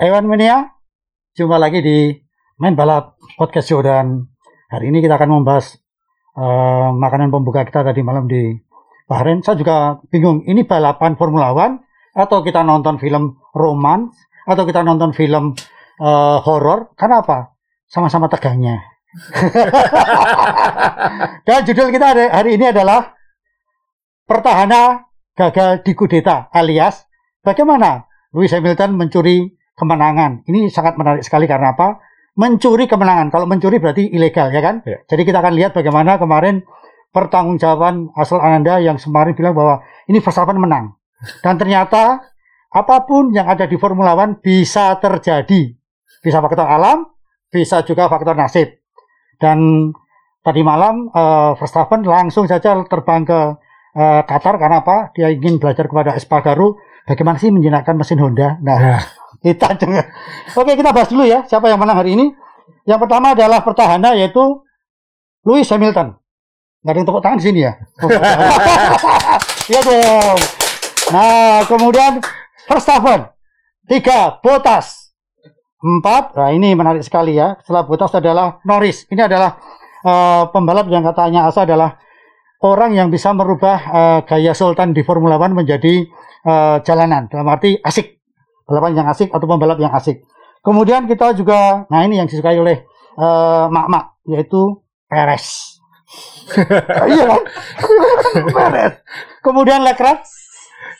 Ewan Mania, jumpa lagi di Main Balap Podcast Show dan hari ini kita akan membahas eh, makanan pembuka kita tadi malam di Bahrain. Saya juga bingung, ini balapan Formula One atau kita nonton film romans atau kita nonton film eh, horor? Karena apa? Sama-sama tegangnya. dan judul kita hari- hari ini adalah Pertahanan gagal dikudeta alias bagaimana Lewis Hamilton mencuri kemenangan. Ini sangat menarik sekali karena apa? Mencuri kemenangan. Kalau mencuri berarti ilegal, ya kan? Ya. Jadi kita akan lihat bagaimana kemarin pertanggungjawaban asal Ananda yang kemarin bilang bahwa ini Verstappen menang. Dan ternyata apa pun yang ada di Formula One bisa terjadi. Bisa faktor alam, bisa juga faktor nasib. Dan tadi malam eh, Verstappen langsung saja terbang ke eh, Qatar karena apa? Dia ingin belajar kepada Espargaro bagaimana sih menjinakkan mesin Honda. Nah, kita dengar. Oke, kita bahas dulu ya siapa yang menang hari ini. Yang pertama adalah pertahanan yaitu Lewis Hamilton. Nggak ada yang tepuk tangan di sini ya? Iya dong. Nah, kemudian Verstappen. Tiga, Bottas. Empat, nah ini menarik sekali ya. Setelah Bottas adalah Norris. Ini adalah eh, pembalap yang katanya Asa adalah orang yang bisa merubah eh, gaya Sultan di Formula One menjadi eh, jalanan. Dalam arti asik. Balapan yang asik atau pembalap yang asik. Kemudian kita juga, nah ini yang disukai oleh eh, mak-mak, yaitu Perez. iya kan? Perez. Kemudian Leclerc.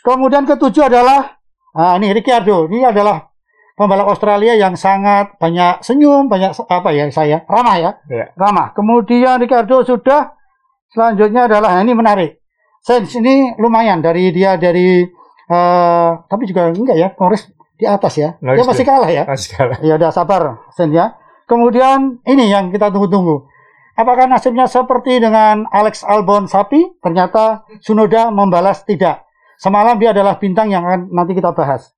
Kemudian ketujuh adalah, ah ini Ricciardo. Ini adalah pembalap Australia yang sangat banyak senyum, banyak apa ya saya, ramah ya, Iya. ramah. Kemudian Ricardo sudah, selanjutnya adalah nah ini menarik. Sainz ini lumayan dari dia dari, eh, tapi juga enggak ya, Norris di atas ya, dia Norris masih di- kalah ya. Masih kalah. Ya udah sabar, Sainz ya. Kemudian ini yang kita tunggu-tunggu. Apakah nasibnya seperti dengan Alex Albon Sapi? Ternyata Sunoda membalas tidak. Semalam dia adalah bintang yang akan nanti kita bahas.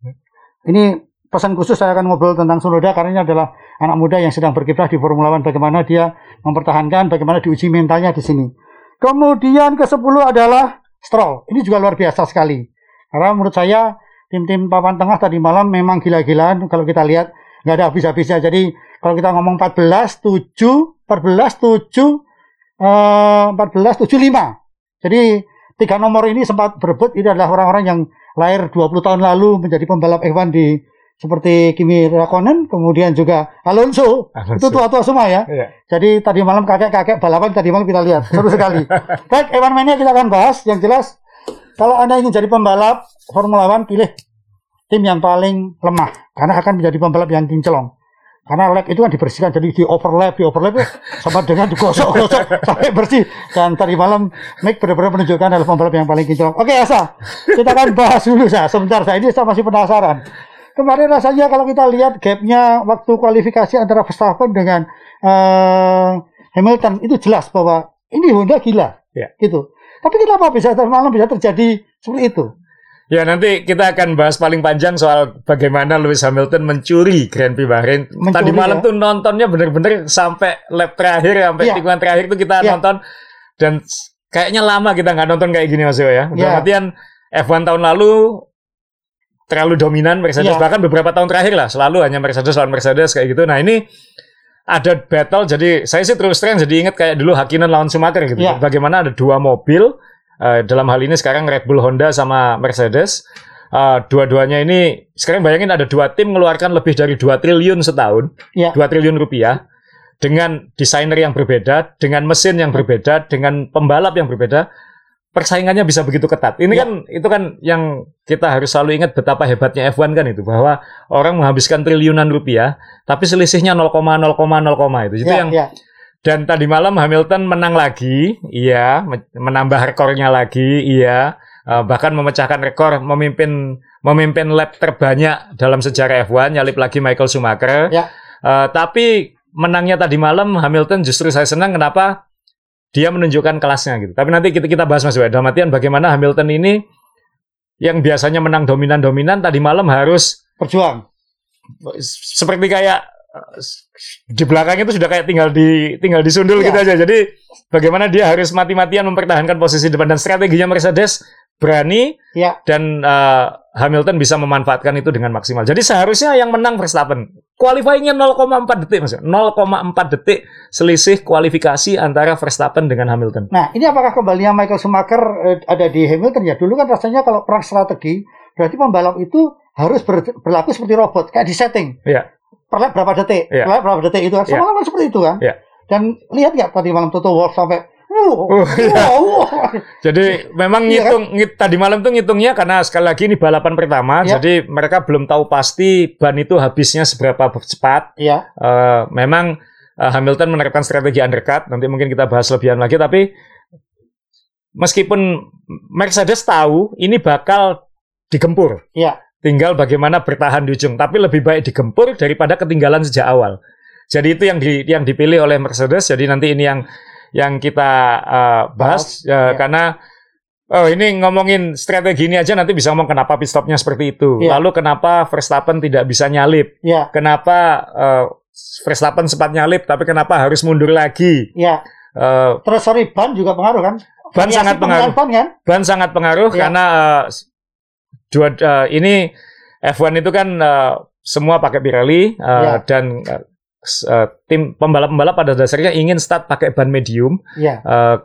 Ini pesan khusus saya akan ngobrol tentang Sunoda karena ini adalah anak muda yang sedang berkiprah di Formula One. Bagaimana dia mempertahankan, bagaimana diuji mentalnya di sini. Kemudian ke-10 adalah Stroll. Ini juga luar biasa sekali. Karena menurut saya tim-tim papan tengah tadi malam memang gila-gilaan kalau kita lihat nggak ada habis-habisnya. Jadi kalau kita ngomong 14 7 14 7 eh 14 7 5. Jadi tiga nomor ini sempat berebut ini adalah orang-orang yang lahir 20 tahun lalu menjadi pembalap F1 di seperti Kimi Raikkonen, kemudian juga Alonso. Alonso. Itu tua-tua semua ya. Iya. Jadi tadi malam kakek-kakek balapan tadi malam kita lihat seru sekali. Baik, Evan Mania kita akan bahas yang jelas. Kalau anda ingin jadi pembalap Formula One pilih tim yang paling lemah karena akan menjadi pembalap yang kinclong. Karena lap itu kan dibersihkan jadi di overlap, di overlap ya, sama dengan digosok-gosok sampai bersih. Dan tadi malam Mick benar-benar menunjukkan adalah pembalap yang paling kinclong. Oke Asa, kita akan bahas dulu saya. Sebentar saya ini saya masih penasaran. Kemarin rasanya kalau kita lihat gapnya waktu kualifikasi antara Verstappen dengan eh, Hamilton itu jelas bahwa ini Honda gila, Ya. gitu. Tapi kenapa bisa malam bisa terjadi seperti itu? Ya nanti kita akan bahas paling panjang soal bagaimana Lewis Hamilton mencuri Grand Prix Bahrain. Mencuri, Tadi malam ya. tuh nontonnya bener-bener sampai lap terakhir, sampai Iya. tikungan terakhir tuh kita Iya. nonton dan kayaknya lama kita nggak nonton kayak gini Mas Yo ya. Iya. artian F1 tahun lalu terlalu dominan Mercedes Iya. bahkan beberapa tahun terakhir lah selalu hanya Mercedes lawan Mercedes kayak gitu. Nah ini ada battle jadi saya sih terus terang jadi inget kayak dulu Hakkinen lawan Schumacher gitu. Iya. Bagaimana ada dua mobil eh, dalam hal ini sekarang Red Bull Honda sama Mercedes. Eh, dua-duanya ini sekarang bayangin ada dua tim mengeluarkan lebih dari 2 triliun setahun, Iya. 2 triliun rupiah dengan desainer yang berbeda, dengan mesin yang berbeda, dengan pembalap yang berbeda. Persaingannya bisa begitu ketat. Ini Iya. kan itu kan yang kita harus selalu ingat betapa hebatnya F1 kan itu bahwa orang menghabiskan triliunan rupiah tapi selisihnya 0,0,0, itu. Itu Ya, yang ya. dan tadi malam Hamilton menang lagi, iya, me- menambah rekornya lagi, iya, Eh, bahkan memecahkan rekor memimpin memimpin lap terbanyak dalam sejarah F1, nyalip lagi Michael Schumacher. Ya. Eh, tapi menangnya tadi malam Hamilton justru saya senang kenapa dia menunjukkan kelasnya gitu. Tapi nanti kita kita bahas Mas Wei. Dalam artian bagaimana Hamilton ini yang biasanya menang dominan-dominan tadi malam harus Berjuang. seperti kayak eh, di belakang itu sudah kayak tinggal di tinggal disundul Iya. gitu aja. Jadi bagaimana dia harus mati-matian mempertahankan posisi depan dan strateginya Mercedes berani Ya. dan eh, Hamilton bisa memanfaatkan itu dengan maksimal. Jadi seharusnya yang menang Verstappen. Qualifyingnya 0,4 detik mas. 0,4 detik selisih kualifikasi antara Verstappen dengan Hamilton. Nah, ini apakah kembalinya Michael Schumacher eh, ada di Hamilton ya? Dulu kan rasanya kalau perang strategi, berarti pembalap itu harus ber- berlaku seperti robot, kayak di setting. Iya. Berapa detik? Iya. Berapa detik itu kan? Iya. Sama kan seperti itu kan? Iya. Dan lihat nggak tadi malam Toto Wolff sampai Wow, Oh, iya. wow, wow. Jadi memang Iya ngitung ngit- tadi malam tuh ngitungnya karena sekali lagi ini balapan pertama, Ya. jadi mereka belum tahu pasti ban itu habisnya seberapa cepat. Iya, Eh, memang eh, Hamilton menerapkan strategi undercut. Nanti mungkin kita bahas lebihan lagi. Tapi meskipun Mercedes tahu ini bakal digempur, iya, tinggal bagaimana bertahan di ujung. Tapi lebih baik digempur daripada ketinggalan sejak awal. Jadi itu yang di, yang dipilih oleh Mercedes. Jadi nanti ini yang yang kita eh, bahas, eh, ya. karena oh ini ngomongin strategi ini aja nanti bisa ngomong kenapa pit stopnya seperti itu. Ya. Lalu kenapa Verstappen tidak bisa nyalip? iya, kenapa eh, Verstappen sempat nyalip tapi kenapa harus mundur lagi? iya. Eh, Terus sorry, ban juga pengaruh kan? ban Variasi sangat pengaruh. Ban kan? Ban sangat pengaruh Iya. karena dua eh, ini F1 itu kan eh, semua pakai Pirelli eh, Iya. dan eh, eh, tim pembalap-pembalap pada dasarnya ingin start pakai ban medium. Iya, Eh,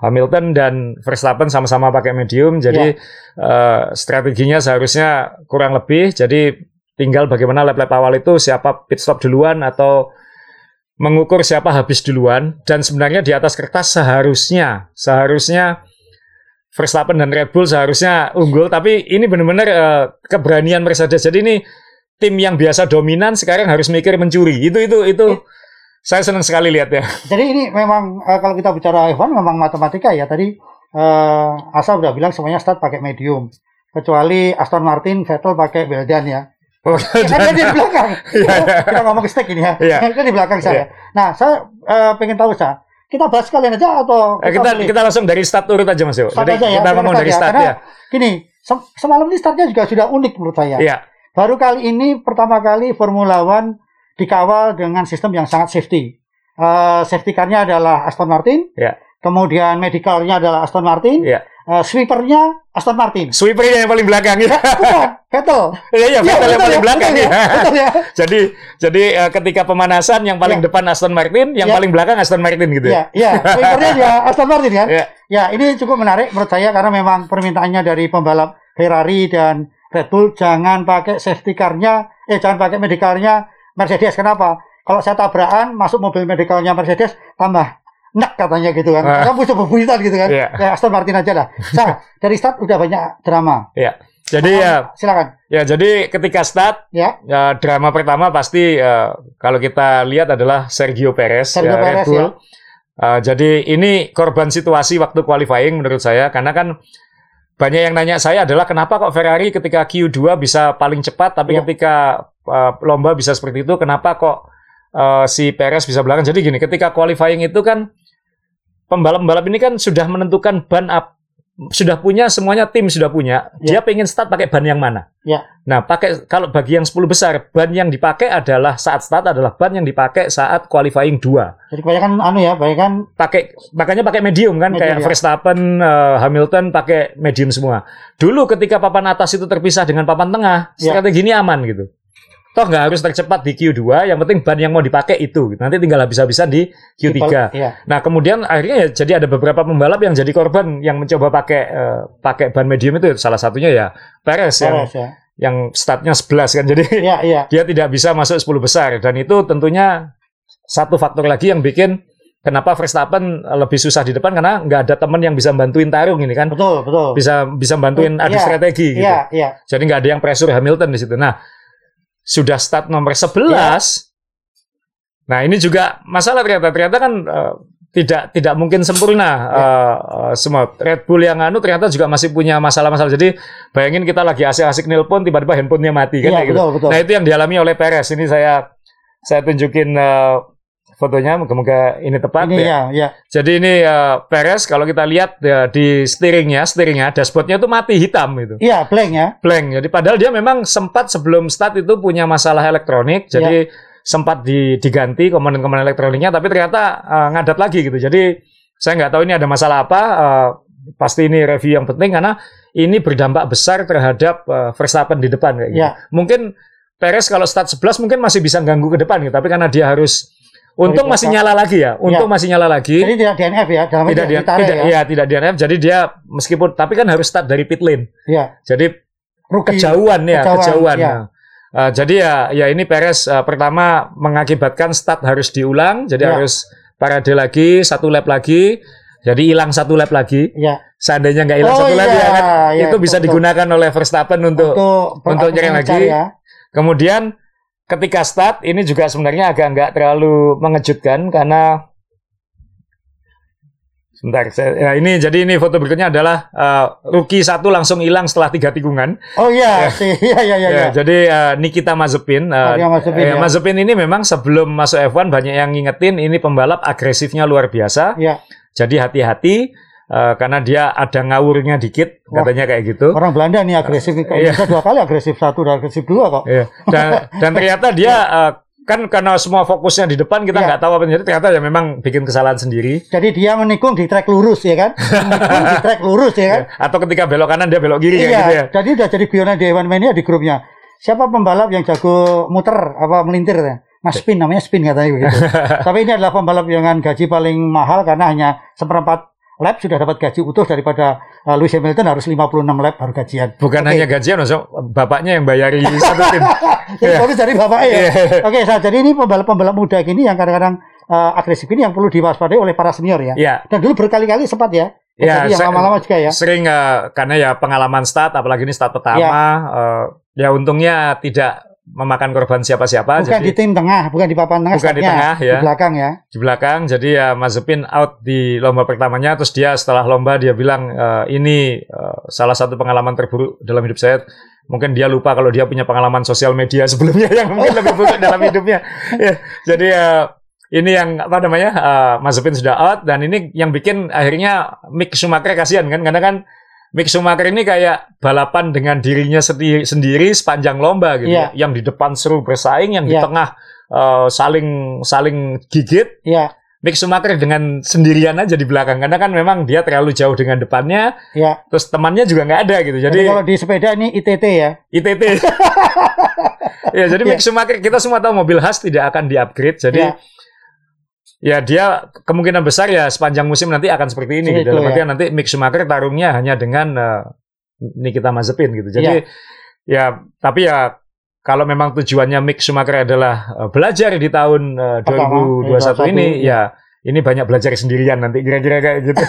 Hamilton dan Verstappen sama-sama pakai medium, jadi eh, strateginya seharusnya kurang lebih. Jadi tinggal bagaimana lap-lap awal itu siapa pit stop duluan atau mengukur siapa habis duluan. Dan sebenarnya di atas kertas seharusnya seharusnya Verstappen dan Red Bull seharusnya unggul, tapi ini benar-benar eh, keberanian Mercedes. Jadi ini tim yang biasa dominan sekarang harus mikir mencuri. Itu itu itu saya senang sekali lihat ya. Jadi ini memang eh, kalau kita bicara F1 memang matematika ya. Tadi eh, Asa udah bilang semuanya start pakai medium. Kecuali Aston Martin, Vettel pakai Beldan ya. Oh, Ya, kan dia di belakang. Iya, iya. kita ngomong ke stick ini ya. Iya. Dia di belakang saya. Nah, saya eh, pengen tahu saya. Kita bahas sekalian aja atau Eh, kita pilih? kita langsung dari start urut aja Mas Yo. Start Jadi aja ya, kita kita ngomong start dari ya. start Karena ya. Gini, sem- semalam ini startnya juga sudah unik menurut saya. Iya. Baru kali ini pertama kali Formula One dikawal dengan sistem yang sangat safety. Eh, safety car-nya adalah Aston Martin. Iya. Kemudian medicalnya adalah Aston Martin. Iya. Eh, sweepernya Aston Martin. Sweepernya yang paling belakang ya. Bukan, Vettel. Iya, iya, Vettel yang betul paling ya, belakang betul ya. ya. Betul ya. Jadi jadi eh, ketika pemanasan yang paling Iya. depan Aston Martin, yang Iya. paling belakang Aston Martin gitu. Iya, iya. Sweepernya juga Aston Martin kan? Iya. Ya, ini cukup menarik menurut saya karena memang permintaannya dari pembalap Ferrari dan Red Bull jangan pakai safety car-nya, eh jangan pakai medicalnya Mercedes. Kenapa? Kalau saya tabrakan masuk mobil medicalnya Mercedes tambah nek katanya gitu kan. Ah. Karena musuh bebuyutan gitu kan. Iya. Ya Aston Martin aja lah. Nah, dari start udah banyak drama. Jadi ya Silakan. ya jadi ketika start Ya, ya, drama pertama pasti eh, kalau kita lihat adalah Sergio Perez, Sergio ya, Red Perez, Bull. Eh, jadi ini korban situasi waktu qualifying menurut saya karena kan banyak yang nanya saya adalah kenapa kok Ferrari ketika Q2 bisa paling cepat tapi Ya. ketika eh, lomba bisa seperti itu kenapa kok eh, si Perez bisa belakang jadi gini ketika qualifying itu kan pembalap-pembalap ini kan sudah menentukan ban up sudah punya semuanya tim sudah punya dia pengen start pakai ban yang mana Ya. nah pakai kalau bagi yang 10 besar ban yang dipakai adalah saat start adalah ban yang dipakai saat qualifying 2 jadi kebanyakan anu ya, kebanyakan pakai makanya pakai medium kan Medium, kayak ya. Verstappen eh, Hamilton pakai medium semua. Dulu ketika papan atas itu terpisah dengan papan tengah, Ya. strategi ini aman gitu. Toh nggak harus tercepat di Q2, yang penting ban yang mau dipakai itu. Nanti tinggal habis-habisan di Q3. Iya. Nah, kemudian akhirnya ya jadi ada beberapa pembalap yang jadi korban yang mencoba pakai eh, pakai ban medium itu salah satunya ya Perez yang ya. yang startnya 11 kan. Jadi Iya, iya. dia tidak bisa masuk 10 besar dan itu tentunya satu faktor lagi yang bikin kenapa Verstappen lebih susah di depan karena nggak ada teman yang bisa bantuin tarung ini kan Betul, betul. bisa bisa bantuin adu Iya, strategi gitu Iya, iya. jadi nggak ada yang pressure Hamilton di situ nah sudah start nomor 11 Iya. nah ini juga masalah ternyata ternyata kan eh, tidak tidak mungkin sempurna eh, eh, semua Red Bull yang anu ternyata juga masih punya masalah-masalah jadi bayangin kita lagi asik-asik nelpon tiba-tiba handphonenya mati kan kayak gitu. betul, betul. Nah itu yang dialami oleh Perez. Ini saya saya tunjukin eh, fotonya, moga-moga ini tepat. Ini ya. ya, ya. Jadi ini eh, Perez kalau kita lihat ya, di steeringnya, steeringnya, dashboardnya itu mati hitam itu, Iya, blank ya. blank. Jadi padahal dia memang sempat sebelum start itu punya masalah elektronik, jadi sempat di- diganti komponen-komponen elektroniknya, tapi ternyata eh, ngadat lagi gitu. Jadi saya nggak tahu ini ada masalah apa. eh, pasti ini review yang penting karena ini berdampak besar terhadap uh, Verstappen di depan kayak gitu. Ya. Mungkin Perez kalau start 11 mungkin masih bisa ganggu ke depan gitu, tapi karena dia harus untung masih nyala lagi ya, untung masih nyala lagi. Jadi tidak DNF ya, dalam tidak arti dia ditarik tidak ya. ya tidak DNF jadi dia meskipun tapi kan harus start dari pit lane. Iya. Jadi Rugi. kejauhan ya, Kejauhan, kejauhan. ya. Uh, jadi ya ya ini Perez uh, pertama mengakibatkan start harus diulang, jadi Ya. harus parade lagi, satu lap lagi. Jadi hilang satu lap lagi. Iya. Seandainya nggak hilang Oh, satu lap iya, ya kan, iya, itu bisa betul. digunakan oleh Verstappen untuk, Untuk untuk nyerang lagi. ya. kemudian ketika start ini juga sebenarnya agak nggak terlalu mengejutkan karena sebentar saya, ya ini jadi ini foto berikutnya adalah uh, rookie satu langsung hilang setelah tiga tikungan. Oh iya, sih. Iya iya iya. Ya, iya. jadi uh, Nikita Mazepin, uh, Nikita Mazepin, eh, ya. Mazepin ini memang sebelum masuk F1 banyak yang ngingetin ini pembalap agresifnya luar biasa. Iya. Jadi hati-hati uh, karena dia ada ngawurnya dikit Wah. katanya kayak gitu. Orang Belanda nih agresif. Iya. Bisa dua kali agresif satu dan agresif dua kok. Iya. Dan, dan ternyata dia uh, kan karena semua fokusnya di depan kita Iya. nggak tahu apa yang jadi ternyata ya memang bikin kesalahan sendiri. Jadi dia menikung di trek lurus ya kan? Menikung di trek lurus ya kan? Ya. Atau ketika belok kanan dia belok kiri kayak Iya. gitu ya. Jadi udah jadi guyonan Dewan Mania di grupnya. Siapa pembalap yang jago muter apa melintir ya? Mas Spin namanya Spin katanya begitu. Tapi ini adalah pembalap dengan gaji paling mahal karena hanya seperempat lap sudah dapat gaji utuh daripada uh, Lewis Hamilton harus 56 lap baru gajian. Bukan Oke. hanya gajian, maksudnya bapaknya yang bayari satu tim. Jadi Iya. dari bapaknya ya. Iya. Oke, Sa, jadi ini pembalap-pembalap muda gini yang kadang-kadang uh, agresif ini yang perlu diwaspadai oleh para senior ya. Ya, Dan dulu berkali-kali sempat ya. Ya, Jadi yang lama-lama juga ya. sering eh, karena ya pengalaman start, apalagi ini start pertama, eh, ya untungnya tidak memakan korban siapa-siapa. Bukan di jadi tim tengah, bukan di papan tengah, Bukan di tengah, ya. Di belakang ya. di belakang, jadi ya Mazepin out di lomba pertamanya, terus dia setelah lomba dia bilang eh, ini eh, salah satu pengalaman terburuk dalam hidup saya. Mungkin dia lupa kalau dia punya pengalaman sosial media sebelumnya yang mungkin lebih buruk dalam hidupnya. Ya, jadi eh, ini yang apa namanya eh, Mazepin sudah out dan ini yang bikin akhirnya Mick Schumacher kasihan kan karena kan Mick Schumacher ini kayak balapan dengan dirinya sendiri, sendiri sepanjang lomba gitu. Iya. ya. Yang di depan seru bersaing, yang di Iya. tengah eh, saling saling gigit. Iya, Mick Schumacher dengan sendirian aja di belakang karena kan memang dia terlalu jauh dengan depannya, iya. terus temannya juga nggak ada gitu. Jadi, Jadi, kalau di sepeda ini ITT ya. ITT. ya, jadi Mick Schumacher kita semua tahu mobil khas tidak akan di-upgrade. Jadi Iya. Ya dia kemungkinan besar ya sepanjang musim nanti akan seperti ini Seperti gitu. itu, Dalam ya. artian nanti Mick Schumacher tarungnya hanya dengan eh, Nikita Mazepin gitu. Jadi ya tapi ya kalau memang tujuannya Mick Schumacher adalah eh, belajar di tahun eh, Pertama, 2021 ini 2021, ya ini banyak belajar sendirian nanti kira-kira kayak gitu.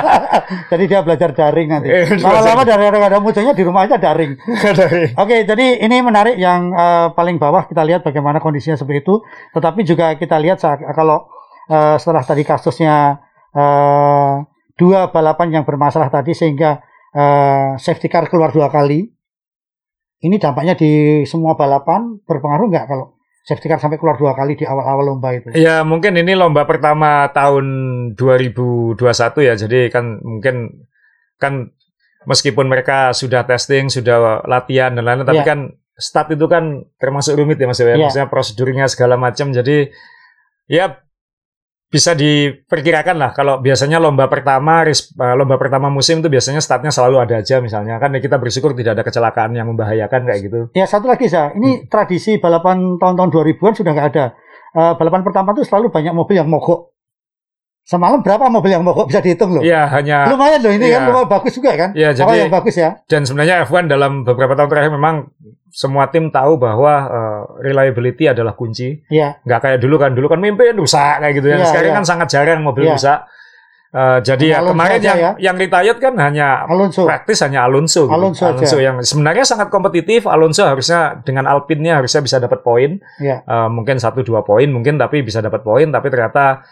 Jadi dia belajar daring nanti. Eh, Lama-lama dari kadang mudanya di rumah aja daring. Dari- Oke, jadi ini menarik yang eh, paling bawah kita lihat bagaimana kondisinya seperti itu. Tetapi juga kita lihat saat, kalau eh, setelah tadi kasusnya eh, dua balapan yang bermasalah tadi sehingga eh, safety car keluar dua kali. Ini dampaknya di semua balapan berpengaruh nggak kalau safety car sampai keluar dua kali di awal-awal lomba itu? Ya mungkin ini lomba pertama tahun 2021 ya. Jadi kan mungkin kan meskipun mereka sudah testing, sudah latihan dan lain-lain, tapi Iya. kan start itu kan termasuk rumit ya Mas ya. Iya. Maksudnya prosedurnya segala macam. Jadi ya bisa diperkirakan lah kalau biasanya lomba pertama eh, lomba pertama musim itu biasanya startnya selalu ada aja misalnya kan kita bersyukur tidak ada kecelakaan yang membahayakan kayak gitu. Ya satu lagi sa, Hmm. ini tradisi balapan tahun-tahun 2000-an sudah nggak ada. Eh, balapan pertama itu selalu banyak mobil yang mogok. Semalam berapa mobil yang mogok bisa dihitung loh. Iya hanya Lumayan loh ini Iya. kan lumayan bagus juga kan. ya Awal jadi yang bagus ya. dan sebenarnya F1 dalam beberapa tahun terakhir memang semua tim tahu bahwa eh, reliability adalah kunci. Iya. Nggak kayak dulu kan, dulu kan mimpin rusak kayak gitu ya. Iya, Sekarang iya. kan sangat jarang mobil Iya. rusak. Eh, jadi ya Alonso kemarin yang ya. yang retired kan hanya Alonso. praktis hanya Alonso. gitu. Alonso aja. yang sebenarnya sangat kompetitif. Alonso harusnya dengan Alpine-nya harusnya bisa dapat poin. Iya. Eh, mungkin satu dua poin mungkin tapi bisa dapat poin tapi ternyata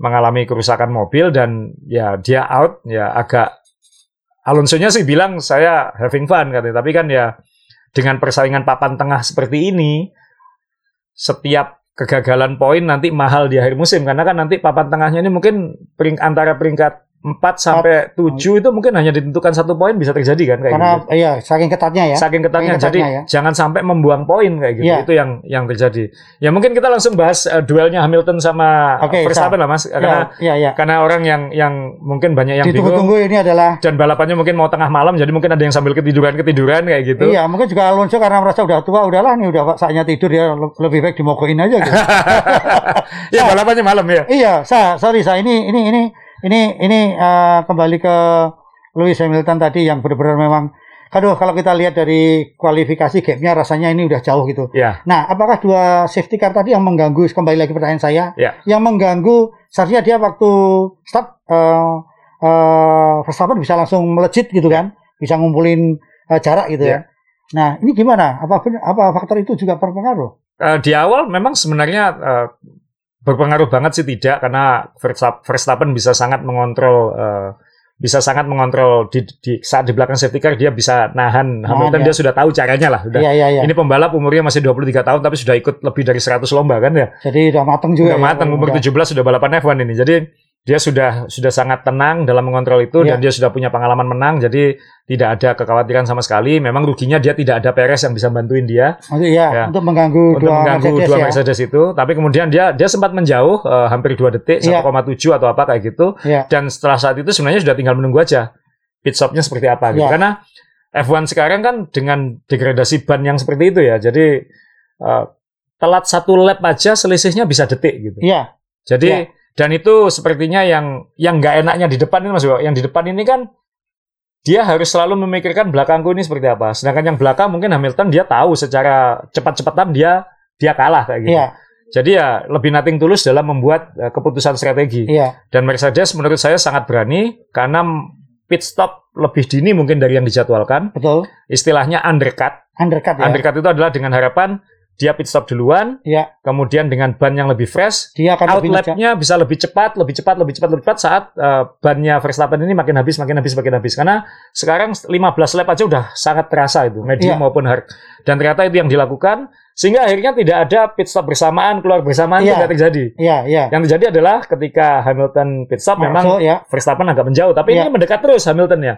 mengalami kerusakan mobil dan ya dia out ya agak Alonso-nya sih bilang saya having fun katanya tapi kan ya dengan persaingan papan tengah seperti ini setiap kegagalan poin nanti mahal di akhir musim karena kan nanti papan tengahnya ini mungkin antara peringkat 4 sampai 7 itu mungkin hanya ditentukan satu poin bisa terjadi kan kayak Karena gitu. iya saking ketatnya ya. Saking ketatnya, Saking jadi ketatnya ya. jangan sampai membuang poin kayak gitu. Iya. Itu yang yang terjadi. Ya mungkin kita langsung bahas eh, duelnya Hamilton sama Oke, Verstappen lah Mas, karena Iya, iya. karena orang yang yang mungkin banyak yang bingung Ditunggu-tunggu ini adalah dan balapannya mungkin mau tengah malam jadi mungkin ada yang sambil ketiduran ketiduran kayak gitu. Iya, mungkin juga Alonso karena merasa udah tua, udahlah nih udah saatnya tidur ya le- lebih baik dimogokin aja gitu. Iya balapannya malam ya. iya, sa sorry sa ini ini ini ini ini eh, kembali ke Lewis Hamilton tadi yang benar-benar memang Aduh, kalau kita lihat dari kualifikasi gapnya rasanya ini udah jauh gitu. Iya. Nah, apakah dua safety car tadi yang mengganggu kembali lagi pertanyaan saya? Ya. Yang mengganggu seharusnya dia waktu start eh eh, Verstappen bisa langsung melejit gitu kan, bisa ngumpulin eh, jarak gitu ya. Nah, ini gimana? Apa apa faktor itu juga berpengaruh? Eh, di awal memang sebenarnya eh, berpengaruh banget sih tidak karena Verstappen bisa sangat mengontrol eh, bisa sangat mengontrol di, di saat di belakang safety car dia bisa nahan Hamilton ya. dia sudah tahu caranya lah udah Iya, iya, iya. ini pembalap umurnya masih 23 tahun tapi sudah ikut lebih dari 100 lomba kan ya Jadi udah mateng juga. udah ya, matang umur udah. 17 sudah balapan F1 ini jadi dia sudah sudah sangat tenang dalam mengontrol itu Iya. dan dia sudah punya pengalaman menang jadi tidak ada kekhawatiran sama sekali memang ruginya dia tidak ada Perez yang bisa bantuin dia Untuk, iya, Ya. untuk mengganggu untuk dua mengganggu Mercedes dua ya. Mercedes itu. Tapi kemudian dia dia sempat menjauh eh, hampir 2 detik, Iya. 1,7 atau apa kayak gitu. Iya. Dan setelah saat itu sebenarnya sudah tinggal menunggu aja pit stopnya seperti apa gitu. Iya. Karena F1 sekarang kan dengan degradasi ban yang seperti itu ya. Jadi eh, telat satu lap aja selisihnya bisa detik gitu. Iya, Jadi Iya. Dan itu sepertinya yang yang nggak enaknya di depan ini Mas Iwo. Yang di depan ini kan dia harus selalu memikirkan belakangku ini seperti apa. Sedangkan yang belakang mungkin Hamilton dia tahu secara cepat-cepatan dia dia kalah kayak gitu. iya, Jadi ya lebih nating tulus dalam membuat eh, keputusan strategi. iya. Dan Mercedes menurut saya sangat berani karena pit stop lebih dini mungkin dari yang dijadwalkan. Betul. Istilahnya undercut. Undercut ya. Undercut itu adalah dengan harapan dia pit stop duluan, Iya, kemudian dengan ban yang lebih fresh, dia akan outlapnya bisa lebih cepat, lebih cepat, lebih cepat, lebih cepat saat eh, bannya Verstappen ini makin habis, makin habis, makin habis. Karena sekarang 15 lap aja udah sangat terasa itu, medium Iya. maupun hard. Dan ternyata itu yang dilakukan, sehingga akhirnya tidak ada pit stop bersamaan, keluar bersamaan, itu Iya. tidak terjadi. Iya, iya. Yang terjadi adalah ketika Hamilton pit stop, memang Masuk, ya. Verstappen agak menjauh, tapi Iya. ini mendekat terus Hamilton ya.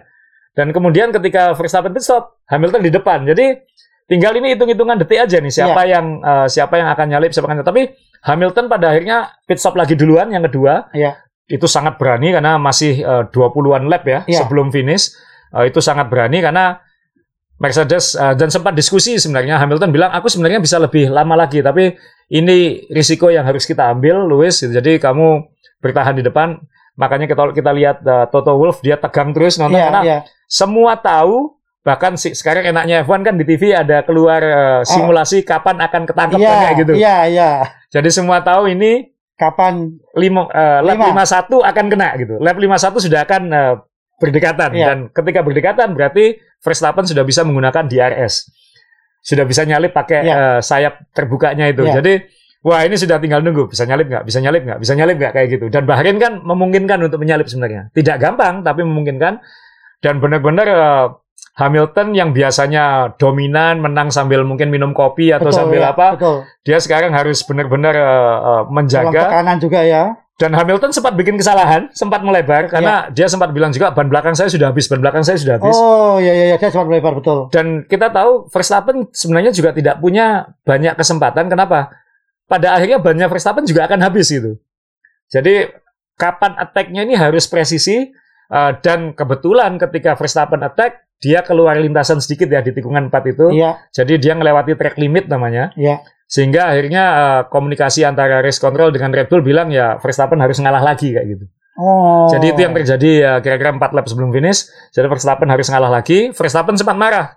Dan kemudian ketika Verstappen pit stop, Hamilton di depan. Jadi tinggal ini hitung-hitungan detik aja nih siapa Iya. yang eh, siapa yang akan nyalip, siapa yang tapi Hamilton pada akhirnya pit stop lagi duluan yang kedua. Iya. Itu sangat berani karena masih eh, 20-an lap ya Iya. sebelum finish. Eh, itu sangat berani karena Mercedes eh, dan sempat diskusi sebenarnya Hamilton bilang aku sebenarnya bisa lebih lama lagi tapi ini risiko yang harus kita ambil Lewis jadi kamu bertahan di depan makanya kita kita lihat eh, Toto Wolff dia tegang terus nonton Iya, karena iya. semua tahu bahkan si, sekarang enaknya F1 kan di TV ada keluar eh, simulasi kapan akan ketangkep kan kayak gitu Iya, iya. jadi semua tahu ini Kapan lima, eh, lap Lima. 51 aakan kena gitu. Lap 51 sudah akan eh, berdekatan Iya. dan ketika berdekatan berarti Verstappen sudah bisa menggunakan DRS. Sudah bisa nyalip pakai Iya. eh, sayap terbukanya itu. Iya. Jadi wah ini sudah tinggal nunggu bisa nyalip nggak, bisa nyalip nggak, bisa nyalip nggak kayak gitu. Dan Bahrain kan memungkinkan untuk menyalip sebenarnya. Tidak gampang tapi memungkinkan dan benar-benar Hamilton yang biasanya dominan menang sambil mungkin minum kopi atau betul, sambil ya, apa, Betul. dia sekarang harus benar-benar Dalam menjaga tekanan juga ya. dan Hamilton sempat bikin kesalahan, sempat melebar karena dia sempat bilang juga ban belakang saya sudah habis, ban belakang saya sudah habis. Iya. Oh, iya iya iya, dia sempat melebar betul. Dan kita tahu Verstappen sebenarnya juga tidak punya banyak kesempatan. Kenapa? Pada akhirnya bannya Verstappen juga akan habis gitu. Jadi kapan attack-nya ini harus presisi eh, dan kebetulan ketika Verstappen attack dia keluar lintasan sedikit ya di tikungan 4 itu. Iya, Jadi dia melewati track limit namanya. iya. Sehingga akhirnya eh, komunikasi antara race control dengan Red Bull bilang ya Verstappen harus ngalah lagi kayak gitu. Oh. Jadi itu yang terjadi ya kira-kira 4 lap sebelum finish. Jadi Verstappen harus ngalah lagi. Verstappen sempat marah.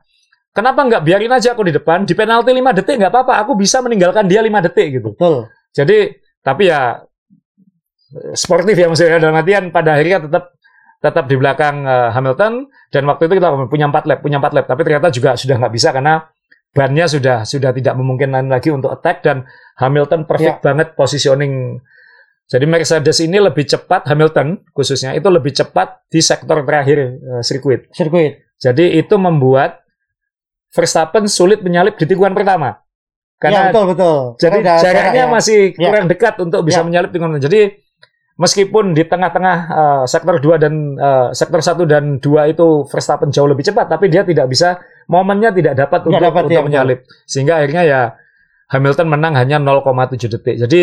Kenapa nggak biarin aja aku di depan? Di penalti 5 detik nggak apa-apa. Aku bisa meninggalkan dia 5 detik gitu. Betul. Jadi tapi ya sportif ya maksudnya dalam artian pada akhirnya tetap tetap di belakang eh, Hamilton dan waktu itu kita punya 4 lap, punya 4 lap. Tapi ternyata juga sudah nggak bisa karena bannya sudah sudah tidak memungkinkan lagi untuk attack dan Hamilton perfect banget positioning jadi Mercedes ini lebih cepat Hamilton khususnya itu lebih cepat di sektor terakhir eh, sirkuit. Sirkuit. Jadi itu membuat Verstappen sulit menyalip di tikungan pertama. ya, Karena betul betul. jadi jaraknya jarak ya. masih Ya. kurang dekat untuk bisa Ya. menyalip tikungan. Jadi meskipun di tengah-tengah uh, sektor 2 dan uh, sektor 1 dan 2 itu Verstappen jauh lebih cepat tapi dia tidak bisa momennya tidak dapat Nggak untuk dapat, untuk ya, menyalip sehingga akhirnya ya Hamilton menang hanya 0,7 detik. Jadi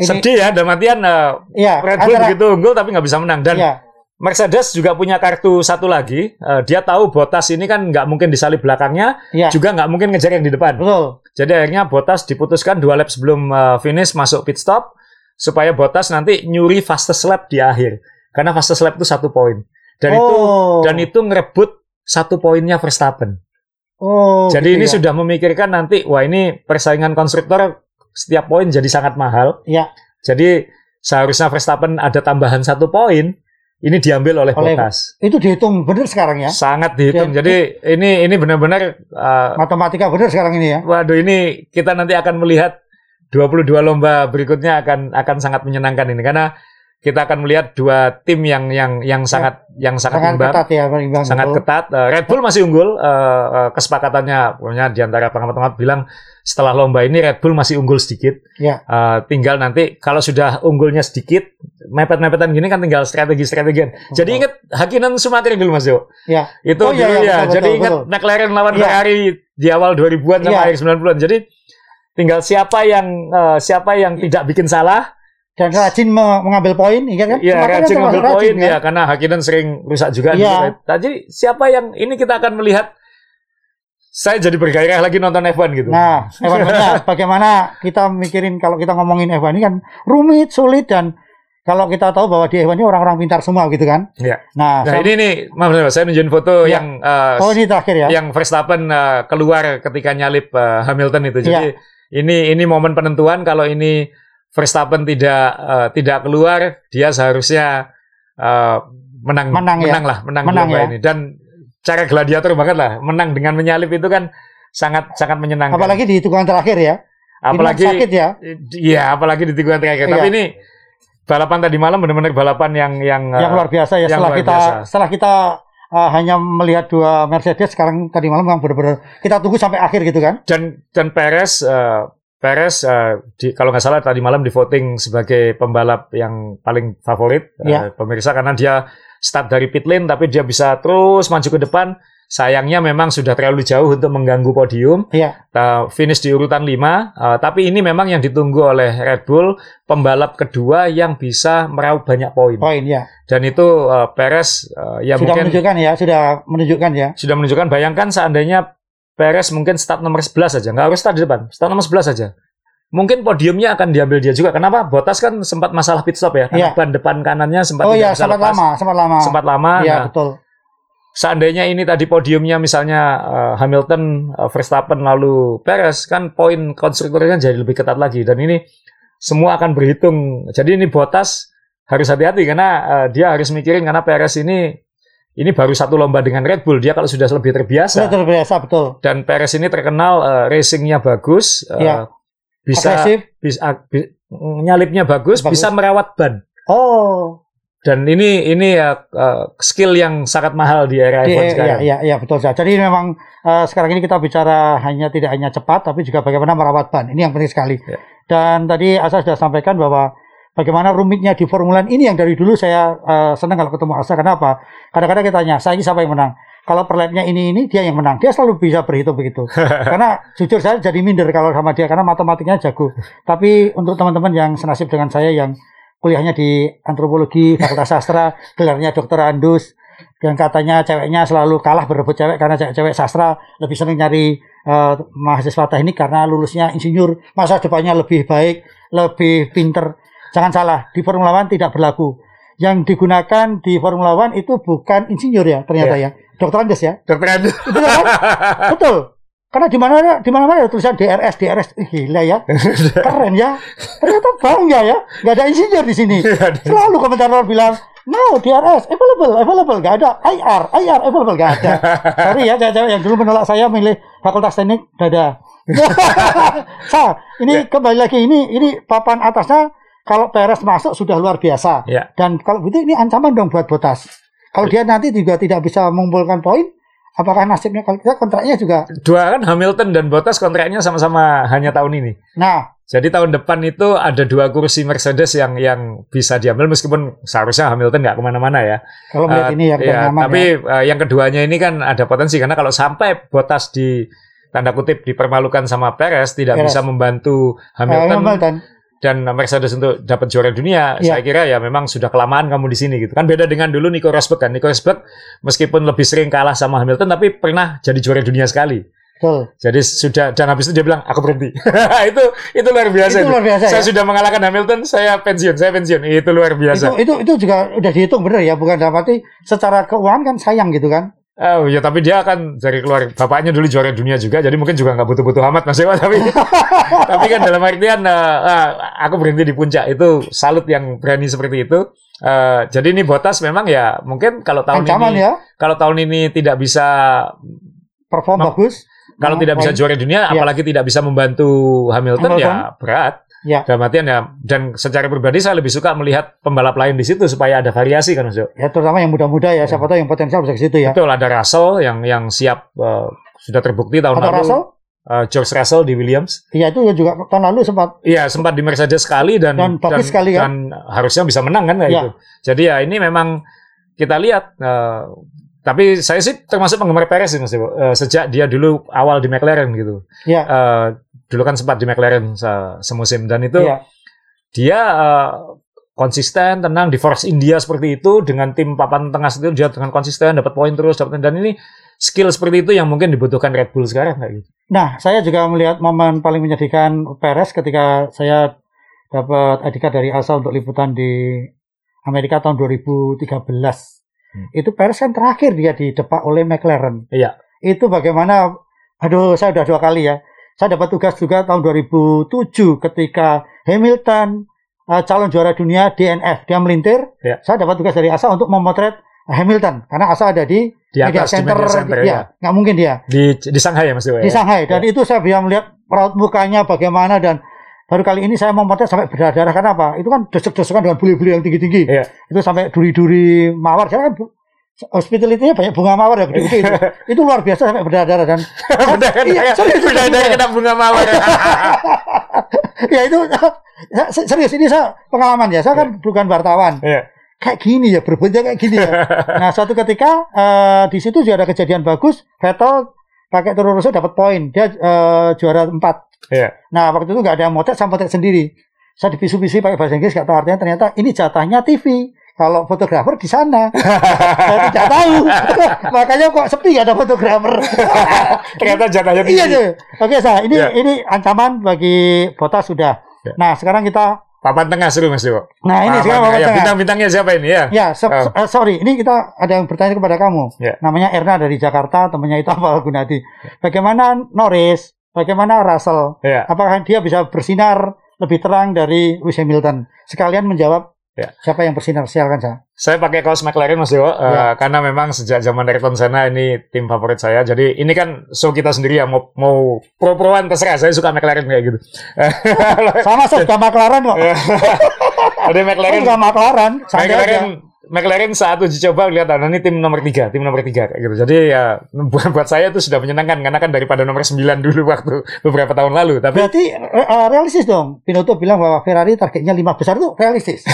Ini, sedih ya dalam artian uh, ya, Red Bull antara, begitu unggul tapi nggak bisa menang dan ya, Mercedes juga punya kartu satu lagi. Uh, dia tahu Bottas ini kan nggak mungkin disalip belakangnya, ya, juga nggak mungkin ngejar yang di depan. betul. Jadi akhirnya Bottas diputuskan dua lap sebelum uh, finish masuk pit stop supaya Bottas nanti nyuri fastest lap di akhir. Karena fastest lap itu satu poin. Dan itu oh, dan itu ngerebut satu poinnya Verstappen. oh, Jadi gitu ini ya. sudah memikirkan nanti wah ini persaingan konstruktor setiap poin jadi sangat mahal. Ya. Jadi seharusnya Verstappen ada tambahan satu poin. Ini diambil oleh, Oleh- Bottas. itu dihitung benar sekarang ya. Sangat dihitung. Jadi ini ini benar-benar uh, Matematika benar sekarang ini ya. Waduh ini kita nanti akan melihat 22 lomba berikutnya akan akan sangat menyenangkan ini karena kita akan melihat dua tim yang yang yang sangat yang sangat, Ya. Sangat imbang, ketat ya, imbang. sangat betul. ketat. Eh, Red Bull masih unggul. eh, eh, kesepakatannya pokoknya di antara pengamat-pengamat bilang setelah lomba ini Red Bull masih unggul sedikit. Ya. Eh, tinggal nanti kalau sudah unggulnya sedikit, mepet-mepetan gini kan tinggal strategi-strategian. Jadi ingat Hakinan Sumatera dulu Mas Jo. Ya. Itu Oh, iya, dulu iya, ya. betul, Jadi betul, ingat betul. McLaren lawan Iya. Ferrari di awal 2000-an sama Iya. akhir 90-an. Jadi tinggal siapa yang eh, siapa yang tidak bikin salah, Dan rajin me- mengambil poin, ingat kan? ya kan rajin termasuk ngambil poin kan? ya karena Hakkinen sering rusak juga. Iya. Jadi siapa yang ini kita akan melihat saya jadi bergairah lagi nonton F1 gitu. Nah, F1 nya bagaimana kita mikirin kalau kita ngomongin F1 ini kan rumit, sulit dan kalau kita tahu bahwa di F1 ini orang-orang pintar semua gitu kan. Iya. Nah, Nah, so- ini nih, maaf maaf, saya nunjukin foto Iya. yang eh, oh ini terakhir ya. yang Verstappen eh, keluar ketika nyalip eh, Hamilton itu. Jadi Iya. Ini ini momen penentuan kalau ini Verstappen tidak eh, tidak keluar, dia seharusnya eh, menang Menang ya. lah, menang, Menang ya. ini. Dan cara gladiator banget lah, menang dengan menyalip itu kan sangat sangat menyenangkan. Apalagi di hitungan terakhir ya. apalagi ini sakit ya. iya, apalagi di tikungan terakhir. Iya. Tapi ini balapan tadi malam benar-benar balapan yang yang yang luar biasa ya yang setelah kita biasa. setelah kita uh, hanya melihat dua Mercedes sekarang tadi malam yang benar-benar kita tunggu sampai akhir gitu kan. dan dan Perez eh, Perez eh, di, kalau nggak salah tadi malam di voting sebagai pembalap yang paling favorit eh, Iya. pemirsa karena dia start dari pit lane tapi dia bisa terus maju ke depan sayangnya memang sudah terlalu jauh untuk mengganggu podium Iya. Eh, finish di urutan 5 eh, tapi ini memang yang ditunggu oleh Red Bull pembalap kedua yang bisa meraup banyak poin Poin ya. dan itu eh, Perez eh, ya sudah mungkin menunjukkan ya, sudah menunjukkan ya. sudah menunjukkan bayangkan seandainya Perez mungkin start nomor 11 saja nggak harus start di depan start nomor 11 saja mungkin podiumnya akan diambil dia juga kenapa Bottas kan sempat masalah pit stop ya karena ban depan kanannya sempat Oh tidak iya, bisa sempat lepas. lama, sempat lama. sempat lama Iya, Nah, betul. Seandainya ini tadi podiumnya misalnya eh, Hamilton eh, Verstappen lalu Perez kan poin konstruktornya jadi lebih ketat lagi dan ini semua akan berhitung jadi ini Bottas harus hati-hati karena eh, dia harus mikirin karena Perez ini ini baru satu lomba dengan Red Bull dia kalau sudah lebih terbiasa Sudah terbiasa betul. dan Perez ini terkenal eh, racingnya bagus, Iya. bisa, Agresif. bisa bi- nyalipnya bagus, Bagus. bisa merawat ban. Oh, Dan ini ini ya eh, skill yang sangat mahal di era Iya, F1 iya, sekarang. iya, iya, betul. Zak. Jadi memang eh, sekarang ini kita bicara hanya tidak hanya cepat, tapi juga bagaimana merawat ban. Ini yang penting sekali. Iya. Dan tadi Asa sudah sampaikan bahwa bagaimana rumitnya di Formula 1 ini yang dari dulu saya eh, senang kalau ketemu Asa. Kenapa? Kadang-kadang kita tanya, saya ini siapa yang menang? Kalau per lap-nya ini ini dia yang menang. Dia selalu bisa berhitung begitu. karena jujur saya jadi minder kalau sama dia karena matematikanya jago. Tapi untuk teman-teman yang senasib dengan saya yang kuliahnya di antropologi, fakultas sastra, gelarnya dokter Andus, yang katanya ceweknya selalu kalah berebut cewek karena cewek-cewek sastra lebih sering nyari eh, mahasiswa teknik karena lulusnya insinyur, masa depannya lebih baik, lebih pinter. Jangan salah, di Formula One tidak berlaku. Yang digunakan di Formula One itu bukan insinyur ya, ternyata ya. Dokter Andes ya. Dokter Andrew. Betul kan? Betul. Karena di mana di mana mana ada tulisan DRS DRS gila ya. Keren ya. Ternyata bangga ya. Gak ada insinyur di sini. Selalu komentator bilang, no DRS available, available, gak ada IR, IR available, gak ada. Sorry ya cewek-cewek yang dulu menolak saya milih fakultas teknik, dada. Sa, ini kembali lagi ini ini papan atasnya kalau Perez masuk sudah luar biasa. Ya. Dan kalau begitu ini ancaman dong buat Botas. Kalau dia nanti juga tidak bisa mengumpulkan poin, apakah nasibnya kalau kita kontraknya juga Dua kan Hamilton dan Bottas kontraknya sama-sama hanya tahun ini. nah Jadi tahun depan itu ada dua kursi Mercedes yang yang bisa diambil meskipun seharusnya Hamilton nggak ke mana-mana ya. kalau melihat Eh, ini ya, Iya, nyaman tapi ya. eh, yang keduanya ini kan ada potensi karena kalau sampai Bottas di tanda kutip dipermalukan sama Perez tidak Perez. bisa membantu Eh, Hamilton Hamilton. Dan Mercedes untuk dapat juara dunia, Iya. saya kira ya memang sudah kelamaan kamu di sini gitu. Kan beda dengan dulu Nico Rosberg kan. Nico Rosberg meskipun lebih sering kalah sama Hamilton tapi pernah jadi juara dunia sekali. Betul. Jadi sudah dan habis itu dia bilang aku berhenti. itu itu luar biasa. Itu luar biasa, Saya ya? sudah mengalahkan Hamilton, saya pensiun, saya pensiun. Itu luar biasa. Itu, itu itu juga udah dihitung bener ya, bukan dalam arti secara keuangan kan sayang gitu kan. Oh ya tapi dia kan dari keluar bapaknya dulu juara dunia juga, jadi mungkin juga nggak butuh-butuh amat Mas Dewa. Tapi tapi kan dalam artian ah, aku berhenti di puncak itu salut yang berani seperti itu. Eh, jadi ini Botas memang ya mungkin kalau tahun Ancaman ini ya, kalau tahun ini tidak bisa perform bagus. kalau tidak bisa juara dunia, Iya. apalagi tidak bisa membantu Hamilton, Hamilton. ya berat. Ya. Dalam artian ya dan secara pribadi saya lebih suka melihat pembalap lain di situ supaya ada variasi kan Mas Dewa. Ya terutama yang muda-muda ya, siapa tahu yang potensial bisa ke situ ya. Betul ada Russell yang yang siap eh, sudah terbukti tahun Atau lalu. Russell? eh, George Russell di Williams. Iya itu juga tahun lalu sempat Iya sempat di Mercedes sekali dan Dan bagus sekali, kan? dan harusnya bisa menang kan kayak Iya. gitu. Jadi ya ini memang kita lihat. eh, tapi saya sih termasuk penggemar Perez sih Mas Dewo. Eh, sejak dia dulu awal di McLaren gitu. ya. Eh, dulu kan sempat di McLaren se- semusim dan itu Iya. dia eh, konsisten tenang di Force India seperti itu dengan tim papan tengah itu dia dengan konsisten dapat poin terus dapat dan ini skill seperti itu yang mungkin dibutuhkan Red Bull sekarang kayak gitu. Nah, saya juga melihat momen paling menyedihkan Perez ketika saya dapat adikat dari ASA untuk liputan di Amerika tahun 2013. Hmm. Itu Perez kan terakhir dia didepak oleh McLaren. Iya. Itu bagaimana, aduh saya udah dua kali ya. Saya dapat tugas juga tahun 2007 ketika Hamilton eh, calon juara dunia DNF. Dia melintir. Iya. Saya dapat tugas dari ASA untuk memotret Hamilton. Karena ASA ada di, Di media atas di center. media center ya, ya. nggak mungkin dia Di di Shanghai ya Mas Dewa. di ya? Shanghai dan itu saya bisa melihat raut mukanya bagaimana dan baru kali ini saya memotret sampai berdarah karena apa itu kan desek-desekan dengan buli-buli yang tinggi-tinggi Iya. itu sampai duri-duri mawar saya kan bu- hospitality-nya banyak bunga mawar ya gede-gede itu itu luar biasa sampai berdarah dan kan Iya, ya, serius, ada kena bunga mawar. ya itu se- serius ini saya pengalaman ya saya kan bukan wartawan Iya. kayak gini ya berbuatnya kayak gini ya nah suatu ketika eh, di situ juga ada kejadian bagus Vettel pakai Toro Rosso dapat poin dia eh, juara 4 Iya. Nah, waktu itu nggak ada yang motret, saya motret sendiri. Saya dipisu-pisu pakai bahasa Inggris, nggak tahu artinya. Ternyata ini jatahnya TV. Kalau fotografer di sana. saya tidak tahu. Makanya kok sepi ada fotografer. Ternyata jatahnya iya, tinggi. tuh. Oke, saya ini Iya. ini ancaman bagi Botas sudah. Iya. Nah, sekarang kita Papan tengah seru Mas Dewa. Nah, ini Papan sekarang papan Ya, tengah. bintang-bintangnya siapa ini ya? Ya, se- Oh. eh, sorry, ini kita ada yang bertanya kepada kamu. Ya. Namanya Erna dari Jakarta, temannya itu apa Gunadi. Bagaimana Norris? Bagaimana Russell? Iya. Apakah dia bisa bersinar lebih terang dari Lewis Hamilton? Sekalian menjawab Ya. siapa yang bersinar? Silakan saya. Saya pakai kaos McLaren Mas Dewo, eh, Ya. karena memang sejak zaman Ayrton Senna ini tim favorit saya. Jadi ini kan show kita sendiri ya mau mau pro-proan terserah. Saya suka McLaren kayak gitu. Sama saya juga McLaren kok. Ada Saya McLaren, McLaren. Santai McLaren, aja. McLaren saat uji coba lihat ini tim nomor tiga, tim nomor tiga kayak gitu. Jadi ya buat buat saya itu sudah menyenangkan karena kan daripada nomor 9 dulu waktu beberapa tahun lalu. Tapi Berarti eh, realistis dong. Pinotto bilang bahwa Ferrari targetnya lima besar itu realistis.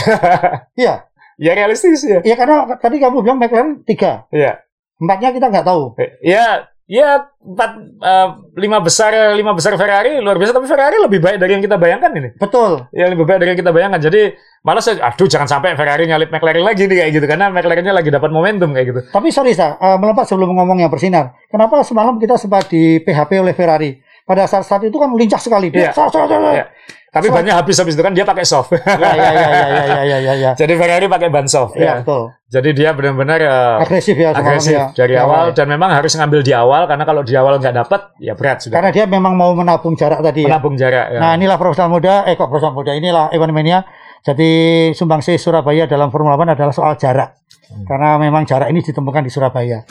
Iya. ya realistis ya. Ya karena tadi kamu bilang McLaren tiga. Iya. Empatnya kita nggak tahu. Ya, ya empat eh, lima besar lima besar Ferrari luar biasa tapi Ferrari lebih baik dari yang kita bayangkan ini. Betul. Ya lebih baik dari yang kita bayangkan. Jadi malah saya aduh jangan sampai Ferrari nyalip McLaren lagi nih kayak gitu karena McLarennya lagi dapat momentum kayak gitu. Tapi sorry sa, eh, melompat sebelum ngomong yang bersinar. Kenapa semalam kita sempat di PHP oleh Ferrari? Pada saat saat itu kan lincah sekali. Dia, Iya. sa- sa- sa- sa- Iya. Tapi banyak habis habis itu kan dia pakai soft. Iya iya iya iya iya ya. Jadi Ferrari pakai ban soft. Iya ya. betul. Jadi dia benar-benar uh, agresif ya agresif ya. dari ya, awal ya. dan memang harus ngambil di awal karena kalau di awal nggak dapat ya berat sudah. Karena dia memang mau menabung jarak tadi. Ya. Menabung ya. jarak. Ya. Nah inilah profesional muda, eh kok profesional muda inilah Evan Mania. Jadi sumbangsih Surabaya dalam Formula 1 adalah soal jarak. Hmm. Karena memang jarak ini ditemukan di Surabaya.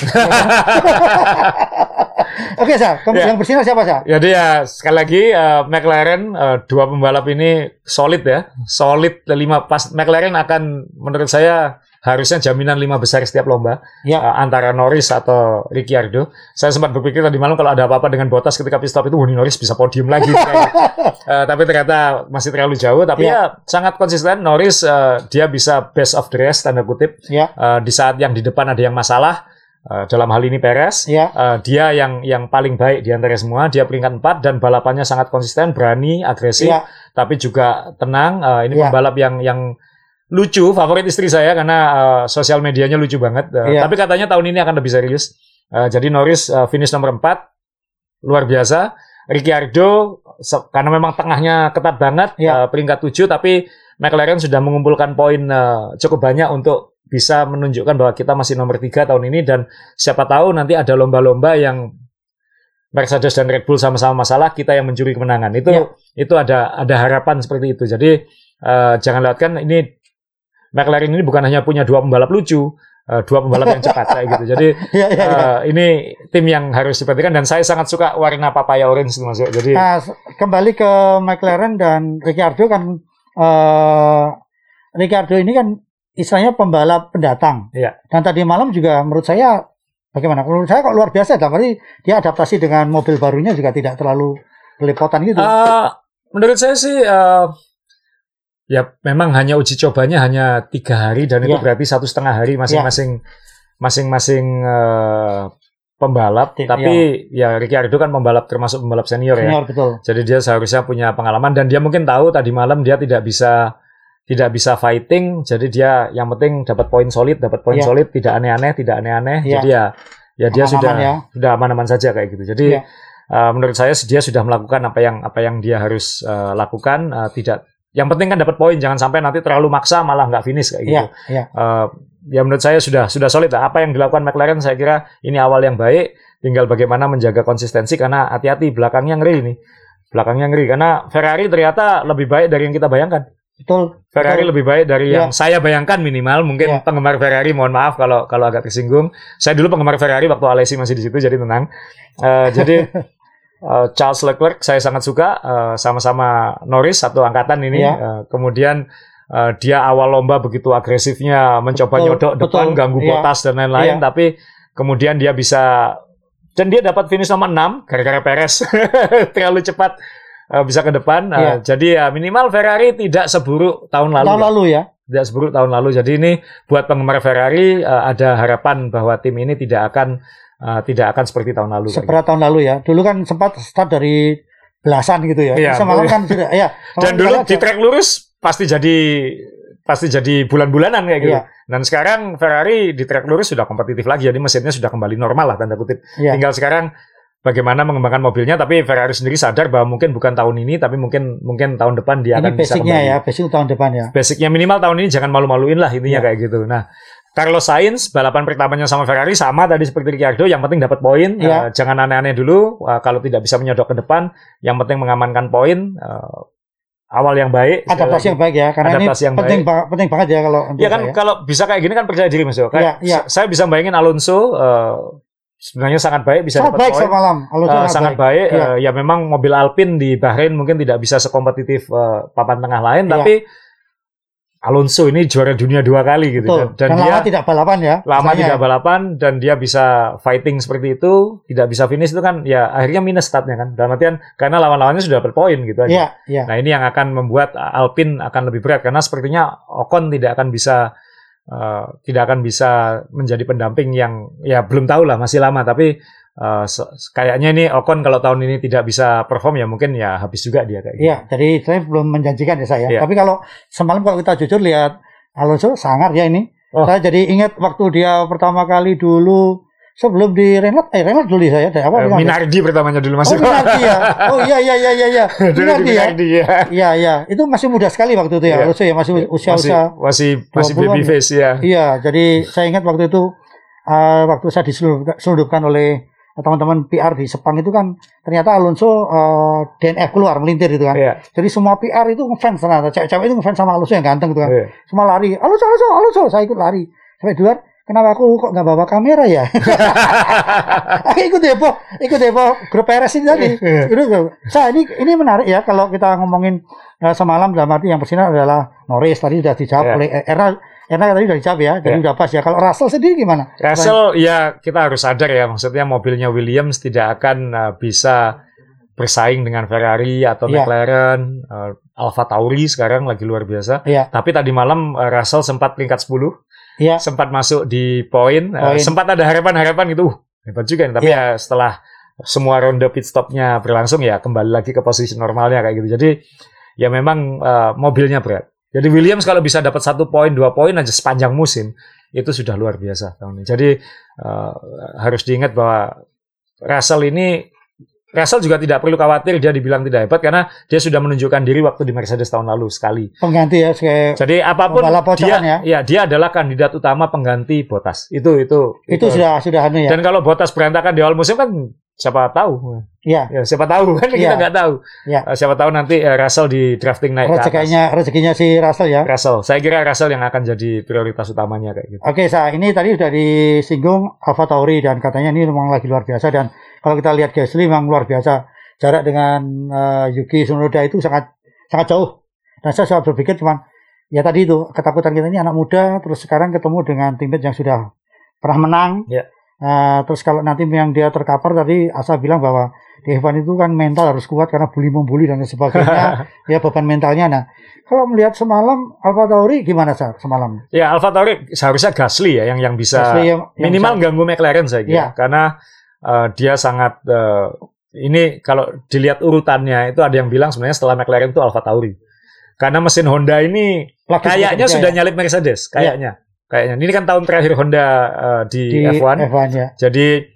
Oke, Sa. Kamu Ya. yang bersinar siapa, Sa? Jadi ya sekali lagi eh, McLaren eh, dua pembalap ini solid ya, solid lima pas McLaren akan menurut saya harusnya jaminan lima besar setiap lomba Ya. uh, antara Norris atau Ricciardo. Saya sempat berpikir tadi malam kalau ada apa-apa dengan Bottas ketika pit stop itu, wah Norris bisa podium lagi. Uh, tapi ternyata masih terlalu jauh. Tapi ya, sangat konsisten. Norris uh, dia bisa best of the rest tanda kutip Ya. Uh, di saat yang di depan ada yang masalah. uh, dalam hal ini Perez. Ya. Uh, dia yang yang paling baik di antara semua. Dia peringkat 4 dan balapannya sangat konsisten, berani, agresif, Ya. tapi juga tenang. Uh, ini Ya. pembalap yang yang lucu, favorit istri saya karena uh, sosial medianya lucu banget. Uh, Ya. Tapi katanya tahun ini akan lebih serius. Uh, jadi Norris uh, finish nomor 4, luar biasa. Ricciardo karena memang tengahnya ketat banget, Ya. uh, peringkat 7, tapi McLaren sudah mengumpulkan poin uh, cukup banyak untuk bisa menunjukkan bahwa kita masih nomor 3 tahun ini dan siapa tahu nanti ada lomba-lomba yang Mercedes dan Red Bull sama-sama masalah, kita yang mencuri kemenangan. Itu Ya. itu ada ada harapan seperti itu. Jadi eh, jangan lewatkan ini McLaren ini bukan hanya punya dua pembalap lucu, eh, dua pembalap yang cepat kayak gitu. Jadi Ya, ya, ya. ini tim yang harus diperhatikan dan saya sangat suka warna papaya orange itu masuk. Jadi Nah, kembali ke McLaren dan Ricciardo kan eh Ricciardo ini kan istilahnya pembalap pendatang. Iya. Dan tadi malam juga menurut saya bagaimana? Menurut saya kok luar biasa, tapi dia adaptasi dengan mobil barunya juga tidak terlalu belepotan gitu. eh, menurut saya sih eh, ya memang hanya uji cobanya hanya tiga hari dan itu Ya. berarti satu setengah hari masing-masing masing-masing eh, pembalap. Tim, Tapi ya Ricciardo kan pembalap termasuk pembalap senior ya. Senior betul. Jadi dia seharusnya punya pengalaman dan dia mungkin tahu tadi malam dia tidak bisa tidak bisa fighting. Jadi dia yang penting dapat poin solid, dapat poin Iya. solid, tidak aneh-aneh, tidak aneh-aneh. Iya. Jadi ya ya dia Aman-aman sudah ya. sudah aman-aman saja kayak gitu. Jadi Iya. uh, menurut saya dia sudah melakukan apa yang apa yang dia harus uh, lakukan. Uh, tidak yang penting kan dapat poin, jangan sampai nanti terlalu maksa malah nggak finish kayak gitu. Iya, iya. Uh, ya menurut saya sudah sudah solid lah. Apa yang dilakukan McLaren saya kira ini awal yang baik. Tinggal bagaimana menjaga konsistensi karena hati-hati belakangnya ngeri ini. Belakangnya ngeri karena Ferrari ternyata lebih baik dari yang kita bayangkan. Betul. Ferrari Betul. lebih baik dari Ya. yang saya bayangkan minimal. Mungkin Ya. penggemar Ferrari mohon maaf kalau kalau agak tersinggung. Saya dulu penggemar Ferrari waktu Alesi masih di situ jadi tenang. Eh, jadi eh, Charles Leclerc saya sangat suka eh, sama-sama Norris satu angkatan ini. Ya. Eh, kemudian eh, dia awal lomba begitu agresifnya mencoba Betul, nyodok depan betul. ganggu Ya. botas dan lain-lain Ya. tapi kemudian dia bisa dan dia dapat finish nomor 6 gara-gara Perez terlalu cepat eh, bisa ke depan. Iya. Jadi ya minimal Ferrari tidak seburuk tahun lalu. Tahun ya. lalu ya. Tidak seburuk tahun lalu. Jadi ini buat penggemar Ferrari eh, ada harapan bahwa tim ini tidak akan eh, tidak akan seperti tahun lalu. Seberat tahun lalu ya. Dulu kan sempat start dari belasan gitu ya. Iya, Bisa malam kan sudah ya. Dan dulu di track lurus pasti jadi pasti jadi bulan-bulanan kayak gitu. Iya. Dan sekarang Ferrari di track lurus sudah kompetitif lagi. Jadi mesinnya sudah kembali normal lah tanda kutip. Iya. Tinggal sekarang bagaimana mengembangkan mobilnya. Tapi Ferrari sendiri sadar bahwa mungkin bukan tahun ini, tapi mungkin mungkin tahun depan dia Ini akan bisa basicnya kembali. ya, basic tahun depan ya. basicnya minimal tahun ini jangan malu-maluin lah intinya Iya. kayak gitu. Nah, Carlos Sainz balapan pertamanya sama Ferrari sama tadi seperti Ricciardo, yang penting dapat poin, Iya. Eh, jangan aneh-aneh dulu. Eh, kalau tidak bisa menyodok ke depan, yang penting mengamankan poin. Eh, awal yang baik. Adaptasi lagi. yang baik ya, karena Adaptasi ini yang penting baik. ba- penting banget ya kalau Ya kan saya. kalau bisa kayak gini kan percaya diri Mas Yo. Kayak Iya, sa- Saya bisa bayangin Alonso eh, sebenarnya sangat baik bisa sangat dapat baik poin. semalam. Alonso Eh, sangat baik. Iya. Eh, ya memang mobil Alpine di Bahrain mungkin tidak bisa sekompetitif eh, papan tengah lain, Iya. tapi Alonso ini juara dunia dua kali gitu Betul. dan, Dan, dia lama tidak balapan ya. lama misalnya. tidak balapan dan dia bisa fighting seperti itu, tidak bisa finish itu kan ya akhirnya minus statnya kan. Dalam artian karena lawan-lawannya sudah berpoin gitu aja. Iya, iya. Nah ini yang akan membuat Alpine akan lebih berat karena sepertinya Ocon tidak akan bisa eh, tidak akan bisa menjadi pendamping yang ya belum tahu lah masih lama tapi eh, se- kayaknya ini Ocon kalau tahun ini tidak bisa perform ya mungkin ya habis juga dia kayak gitu. Iya, jadi saya belum menjanjikan ya saya. Iya. Tapi kalau semalam kalau kita jujur lihat Alonso sangar ya ini. Oh. Saya jadi ingat waktu dia pertama kali dulu sebelum di Renault, eh Renault dulu saya, ada apa? Eh, bilang? Minardi pertamanya dulu Oh, masih Minardi ya. Oh iya iya iya iya iya. Minardi ya. Minardi ya. Iya iya, itu masih muda sekali waktu itu ya. Iya. Alonso ya masih masih usia-usia. masih masih 20-an baby ya? face ya. Iya, jadi saya ingat waktu itu eh, waktu saya diselundupkan oleh teman-teman PR di Sepang itu kan ternyata Alonso eh, DNF keluar melintir itu kan. Iya. Jadi semua PR itu ngefans ternyata. Cewek-cewek itu ngefans sama Alonso yang ganteng itu kan. Iya. Semua lari. Alonso, Alonso, Alonso. Saya ikut lari. Sampai di luar, kenapa aku kok nggak bawa kamera ya? Ikut depo, ikut depo grup Peres ini tadi. Iya. Itu, saya ini ini menarik ya kalau kita ngomongin eh, semalam dalam arti yang bersinar adalah Norris tadi sudah dijawab Iya. oleh era Enak tadi udah dijawab ya, jadi Ya. udah pas ya. Kalau Russell sendiri gimana? Russell ya kita harus sadar ya maksudnya mobilnya Williams tidak akan uh, bisa bersaing dengan Ferrari atau Iya. McLaren, uh, Alfa Tauri sekarang lagi luar biasa. Iya. Tapi tadi malam uh, Russell sempat peringkat 10, Iya. sempat masuk di poin, uh, sempat ada harapan-harapan gitu. Uh, hebat juga nih. Tapi Iya. ya setelah semua ronde pit stopnya berlangsung ya kembali lagi ke posisi normalnya kayak gitu. Jadi ya memang uh, mobilnya berat. Jadi Williams kalau bisa dapat satu poin, dua poin aja sepanjang musim itu sudah luar biasa tahun ini. Jadi uh, harus diingat bahwa Russell ini Russell juga tidak perlu khawatir dia dibilang tidak hebat karena dia sudah menunjukkan diri waktu di Mercedes tahun lalu sekali. Pengganti ya Jadi apa pun dia, ya. dia adalah kandidat utama pengganti Bottas. Itu itu itu sudah sudah anu ya. Dan kalau Bottas berantakan di awal musim kan siapa tahu? Iya. Ya, siapa tahu kan kita Iya. nggak tahu. Eh, siapa tahu nanti eh, Russell di drafting naik ke atas. Rezekinya rezekinya si Russell ya. Russell. Saya kira Russell yang akan jadi prioritas utamanya kayak gitu. Oke, Sa, ini tadi sudah disinggung Alfa Tauri dan katanya ini memang lagi luar biasa dan kalau kita lihat Gasly memang luar biasa. Jarak dengan eh, Yuki Tsunoda itu sangat sangat jauh. Dan saya selalu berpikir cuman ya tadi itu ketakutan kita ini anak muda terus sekarang ketemu dengan tim yang sudah pernah menang. Ya. Eh, terus kalau nanti yang dia terkapar tadi Asa bilang bahwa di F1 itu kan mental harus kuat karena bully membuli dan sebagainya. ya beban mentalnya. Nah, kalau melihat semalam Alfa Tauri gimana Sa semalam? ya Alfa Tauri seharusnya Gasly ya yang yang bisa Gasly yang- yang minimal sa- ganggu McLaren saya kira Iya. karena eh, dia sangat eh, ini kalau dilihat urutannya itu ada yang bilang sebenarnya setelah McLaren itu Alfa Tauri karena mesin Honda ini kayaknya sudah ya, nyalip Mercedes kayaknya kayaknya ini kan tahun terakhir Honda eh, di, di F1 F1 ya. jadi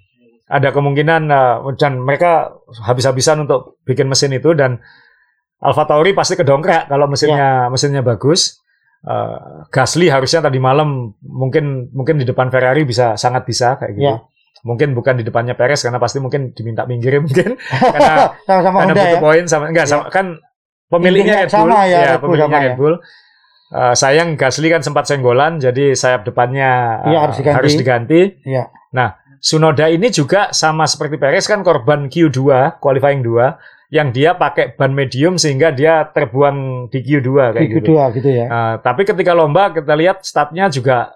ada kemungkinan eh, dan mereka habis-habisan untuk bikin mesin itu dan Alfa Tauri pasti kedongkrak kalau mesinnya mesinnya bagus. Eh, Gasly harusnya tadi malam mungkin mungkin di depan Ferrari bisa sangat bisa kayak gitu. Ya. Mungkin bukan di depannya Perez karena pasti mungkin diminta minggir mungkin karena sama-sama karena Honda butuh ya. poin sama enggak Ya. sama kan pemiliknya Red Bull sama ya, Red Bull pemiliknya sama Red ya. Bull. Eh, sayang Gasly kan sempat senggolan jadi sayap depannya eh, harus diganti. harus diganti. Iya. Nah, Sunoda ini juga sama seperti Perez kan korban Q2, qualifying 2 yang dia pakai ban medium sehingga dia terbuang di Q2 kayak Di gitu. kedua gitu ya. Nah, tapi ketika lomba kita lihat startnya juga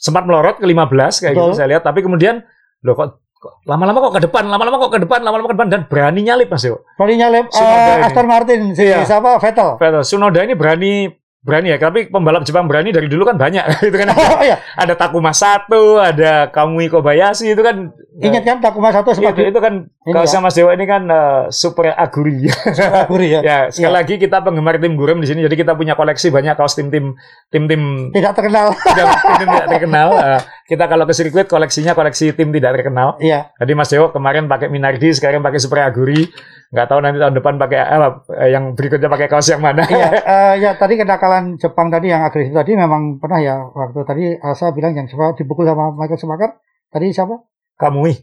sempat melorot ke 15 kayak Betul. gitu saya lihat tapi kemudian loh kok lama-lama kok ke depan, lama-lama kok ke depan, lama-lama ke depan dan berani nyalip Mas Yo. Kalau nyalip ini. Aston Martin si Iya. siapa Vettel. Vettel, Sunoda ini berani berani ya, tapi pembalap Jepang berani dari dulu kan banyak itu kan ada, Oh iya, ada Takuma Sato, ada Kamui Kobayashi itu kan ingat kan Takuma satu sempat itu, itu kan kalau ya. sama Mas Dewa ini kan eh, super aguri Guri ya. ya sekali Iya. lagi kita penggemar tim Gurem di sini jadi kita punya koleksi banyak kaos tim-tim tim-tim Tidak terkenal. tidak, tim tidak terkenal Eh, kita kalau ke sirkuit koleksinya koleksi tim tidak terkenal Iya. jadi Mas Dewo kemarin pakai Minardi sekarang pakai super aguri nggak tahu nanti tahun depan pakai apa eh, yang berikutnya pakai kaos yang mana Iya, eh, ya tadi kenakalan Jepang tadi yang agresif tadi memang pernah ya waktu tadi Asa bilang yang siapa dipukul sama Michael Schumacher. Tadi siapa? Kamui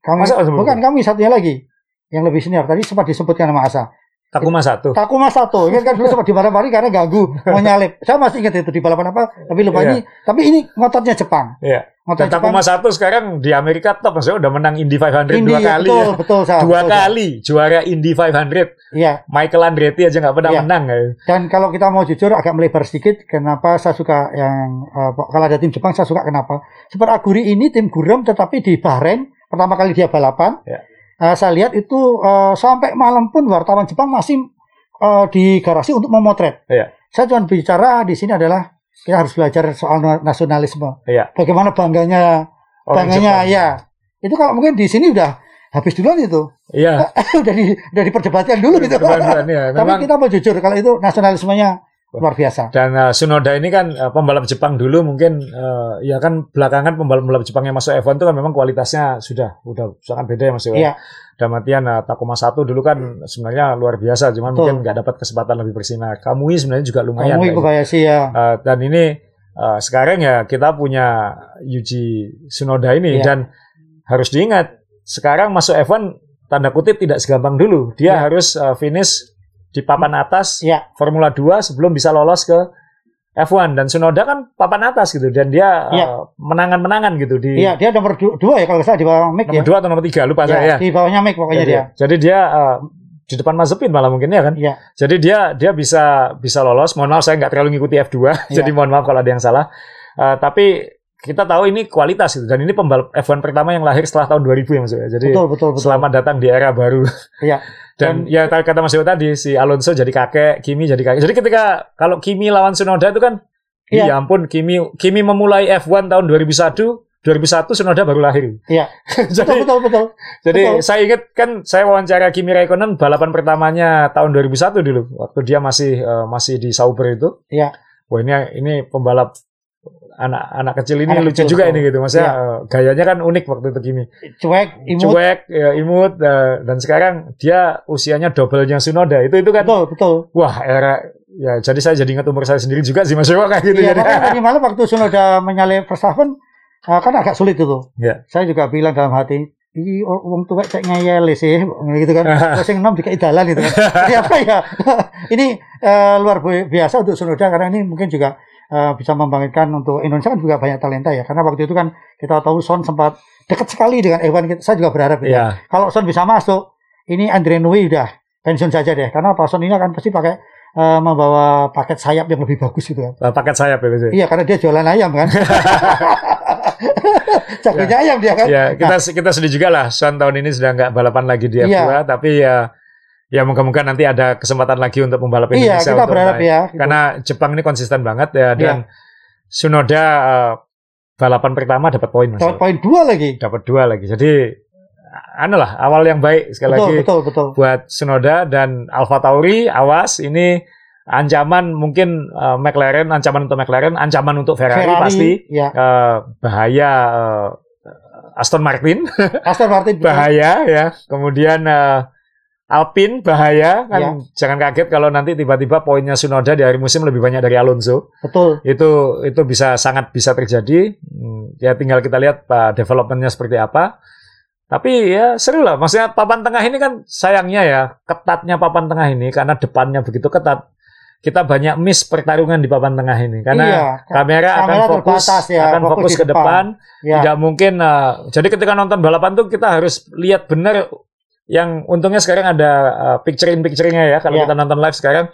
Kami Masa Asa bukan kami satunya lagi yang lebih senior. Tadi sempat disebutkan nama Asa. Takuma satu Takuma satu, ingat kan dulu sempat dimarahi karena ganggu mau nyalip. Saya masih ingat itu di balapan apa, tapi lupa Iya. ini. Tapi ini ngototnya Jepang. Iya. Ngotot dan Takuma satu sekarang di Amerika top Mas Dewo udah menang Indy 500 Indy, dua kali betul, ya. betul, Sa, dua betul, kali juara Indy 500 Iya. Michael Andretti aja nggak pernah Iya. menang ya. Dan kalau kita mau jujur agak melebar sedikit, kenapa saya suka yang eh, kalau ada tim Jepang saya suka kenapa? Super Aguri ini tim Gurem tetapi di Bahrain pertama kali dia balapan. Ya. eh, saya lihat itu eh, sampai malam pun wartawan Jepang masih eh, di garasi untuk memotret. Iya. Saya cuma bicara di sini adalah kita harus belajar soal na- nasionalisme. Iya. Bagaimana bangganya Orang bangganya Jepang. ya. Itu kalau mungkin di sini udah habis duluan itu. Iya. udah di udah diperdebatkan dulu gitu. Perdebatannya, ya. Tapi Memang kita mau jujur kalau itu nasionalismenya luar biasa. dan uh, Sunoda ini kan uh, pembalap Jepang dulu mungkin uh, ya kan belakangan pembalap-pembalap Jepang yang masuk F1 itu kan memang kualitasnya sudah udah sangat beda ya Mas Iwan. Iya. Dalam artian uh, Takuma satu dulu kan sebenarnya luar biasa, cuman Betul. mungkin nggak dapat kesempatan lebih bersinar. Kamui sebenarnya juga lumayan. Kamui gitu. Kobayashi ya. Uh, dan ini uh, sekarang ya kita punya Yuji Tsunoda ini Iya. dan harus diingat sekarang masuk F1 tanda kutip tidak segampang dulu. Dia Iya. harus uh, finish di papan atas Iya. Formula 2 sebelum bisa lolos ke F1 dan Tsunoda kan papan atas gitu dan dia Iya. uh, menangan-menangan gitu di Iya, dia nomor du- dua ya kalau nggak salah di bawah Mick nomor ya. 2 atau nomor 3 lupa Ya, saya ya. Di bawahnya Mick pokoknya Jadi, dia. jadi dia uh, di depan Mazepin malah mungkin ya kan. Iya. Jadi dia dia bisa bisa lolos. Mohon maaf saya nggak terlalu ngikuti F2, Iya. jadi mohon maaf kalau ada yang salah. Eh, tapi kita tahu ini kualitas itu dan ini pembalap F1 pertama yang lahir setelah tahun 2000 ya Mas. Jadi Betul, betul, betul. selamat datang di era baru. Iya. Dan, ya tadi kata Mas Yoyo tadi si Alonso jadi kakek, Kimi jadi kakek. Jadi ketika kalau Kimi lawan Tsunoda itu kan Iya. ya ampun Kimi Kimi memulai F1 tahun 2001 2001 Tsunoda baru lahir. Iya. jadi Betul, betul, betul. jadi Betul. saya ingat kan saya wawancara Kimi Raikkonen balapan pertamanya tahun 2001 dulu waktu dia masih eh, masih di Sauber itu. Iya. Wah ini ini pembalap anak anak kecil ini Anak lucu kecil, juga ini gitu. Maksudnya Iya. eh, gayanya kan unik waktu itu Kimi. Cuek, imut. Cuek, ya, imut eh, dan sekarang dia usianya double-nya Tsunoda. Itu itu kan Betul, betul. wah era ya jadi saya jadi ingat umur saya sendiri juga sih Mas Yowo kayak gitu Iya, jadi. makanya tadi malam waktu Sunoda menyalip Verstappen, eh, kan agak sulit itu. Iya. Saya juga bilang dalam hati, ini wong tua cek ngeyel sih, gitu kan. Terus yang enam dikai dalan gitu kan. Jadi apa ya? ini eh, luar bi- biasa untuk Sunoda karena ini mungkin juga eh, bisa membangkitkan untuk Indonesia kan juga banyak talenta ya. Karena waktu itu kan kita tahu Son sempat dekat sekali dengan Evan. Kita- Saya juga berharap gitu. Iya. Kalau Son bisa masuk, ini Andre Nui udah pensiun saja deh. Karena? Son ini akan pasti pakai eh, membawa paket sayap yang lebih bagus gitu kan. Eh, paket sayap ya Yowo. Iya, karena dia jualan ayam kan. Jagonya ayam dia kan. Ya, kita kita sedih juga lah. Sean tahun ini sudah nggak balapan lagi di F2, Iya. tapi ya ya moga-moga nanti ada kesempatan lagi untuk pembalap Iya, Indonesia kita untuk berharap naik. ya. gitu. Karena Jepang ini konsisten banget ya dan Sunoda eh, balapan pertama dapat poin Mas. dapat poin dua lagi. Dapat dua lagi. Jadi anu lah awal yang baik sekali Betul, lagi betul, betul. buat Sunoda dan Alfa Tauri awas ini ancaman mungkin eh, McLaren ancaman untuk McLaren ancaman untuk Ferrari, pasti ya. Eh, bahaya eh, Aston Martin Aston Martin bahaya ya. Kemudian eh, Alpine bahaya kan Ya. jangan kaget kalau nanti tiba-tiba poinnya Sunoda di akhir musim lebih banyak dari Alonso. Betul. Itu itu bisa sangat bisa terjadi. Hmm, ya tinggal kita lihat uh, developmentnya seperti apa. Tapi ya seru lah. Maksudnya papan tengah ini kan sayangnya ya ketatnya papan tengah ini karena depannya begitu ketat. Kita banyak miss pertarungan di papan tengah ini karena iya. kamera, akan Kamera fokus terbatas ya, akan fokus fokus ke depan Ya. tidak mungkin uh, jadi ketika nonton balapan tuh kita harus lihat benar yang untungnya sekarang ada uh, picture in picture-nya ya kalau Iya. kita nonton live sekarang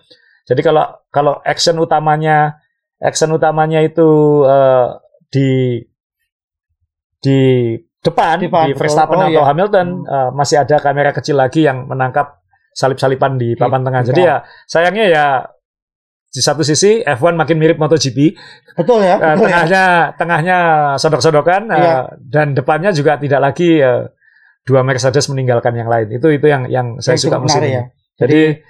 jadi kalau kalau action utamanya action utamanya itu uh, di di depan, Depan, di. Verstappen Oh, atau iya. Hamilton Hmm. uh, masih ada kamera kecil lagi yang menangkap salip-salipan di papan tengah. iya. Jadi ya sayangnya ya di satu sisi F1 makin mirip MotoGP, Betul ya. Eh, betul ya. tengahnya tengahnya sodok-sodokan eh, Iya. dan depannya juga tidak lagi eh, dua Mercedes meninggalkan yang lain. Itu itu yang yang saya Yang suka musim ya. Jadi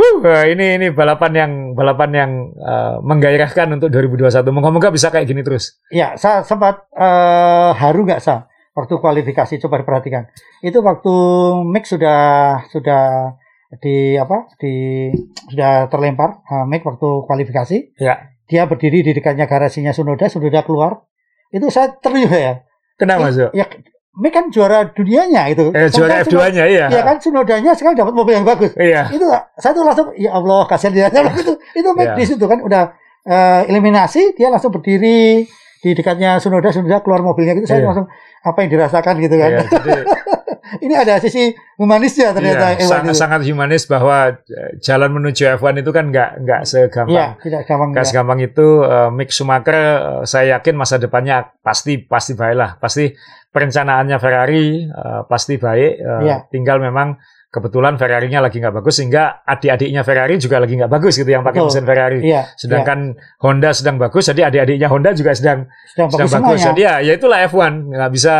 huh, eh, ini ini balapan yang balapan yang eh, menggairahkan untuk 2021. Moga-moga bisa kayak gini terus. Ya, saya sempat eh, haru nggak sa waktu kualifikasi coba diperhatikan. Itu waktu Mick sudah sudah di apa di sudah terlempar eh, Mick waktu kualifikasi. Ya. Dia berdiri di dekatnya garasinya Sunoda, Sunoda keluar. Itu saya terlihat ya. Kenapa, Zo? Ya, Mick kan juara dunianya itu. Eh, juara Sementara Sunoda- F2-nya iya. Iya kan Sunodanya sekarang dapat mobil yang bagus. Iya. Itu saya tuh langsung ya Allah kasihan dia itu itu Mick Iya. di situ kan udah eh, eliminasi dia langsung berdiri di dekatnya Sunoda Sunoda keluar mobilnya gitu saya Iya. langsung apa yang dirasakan gitu kan. Iya, jadi Ini ada sisi humanisnya ternyata iya, Ewan sangat, itu. sangat humanis bahwa eh, jalan menuju F1 itu kan nggak nggak Iya, segampang tidak gampang. Gak ya. segampang itu uh, Mick Schumacher uh, saya yakin masa depannya pasti pasti baik lah pasti perencanaannya Ferrari uh, pasti baik uh, Iya. tinggal memang kebetulan Ferrari-nya lagi nggak bagus sehingga adik-adiknya Ferrari juga lagi nggak bagus gitu yang pakai mesin Ferrari. Iya, sedangkan Honda sedang bagus jadi adik-adiknya Honda juga sedang iya, sedang sedang bagus bagus. jadi ya ya itulah F1 nggak bisa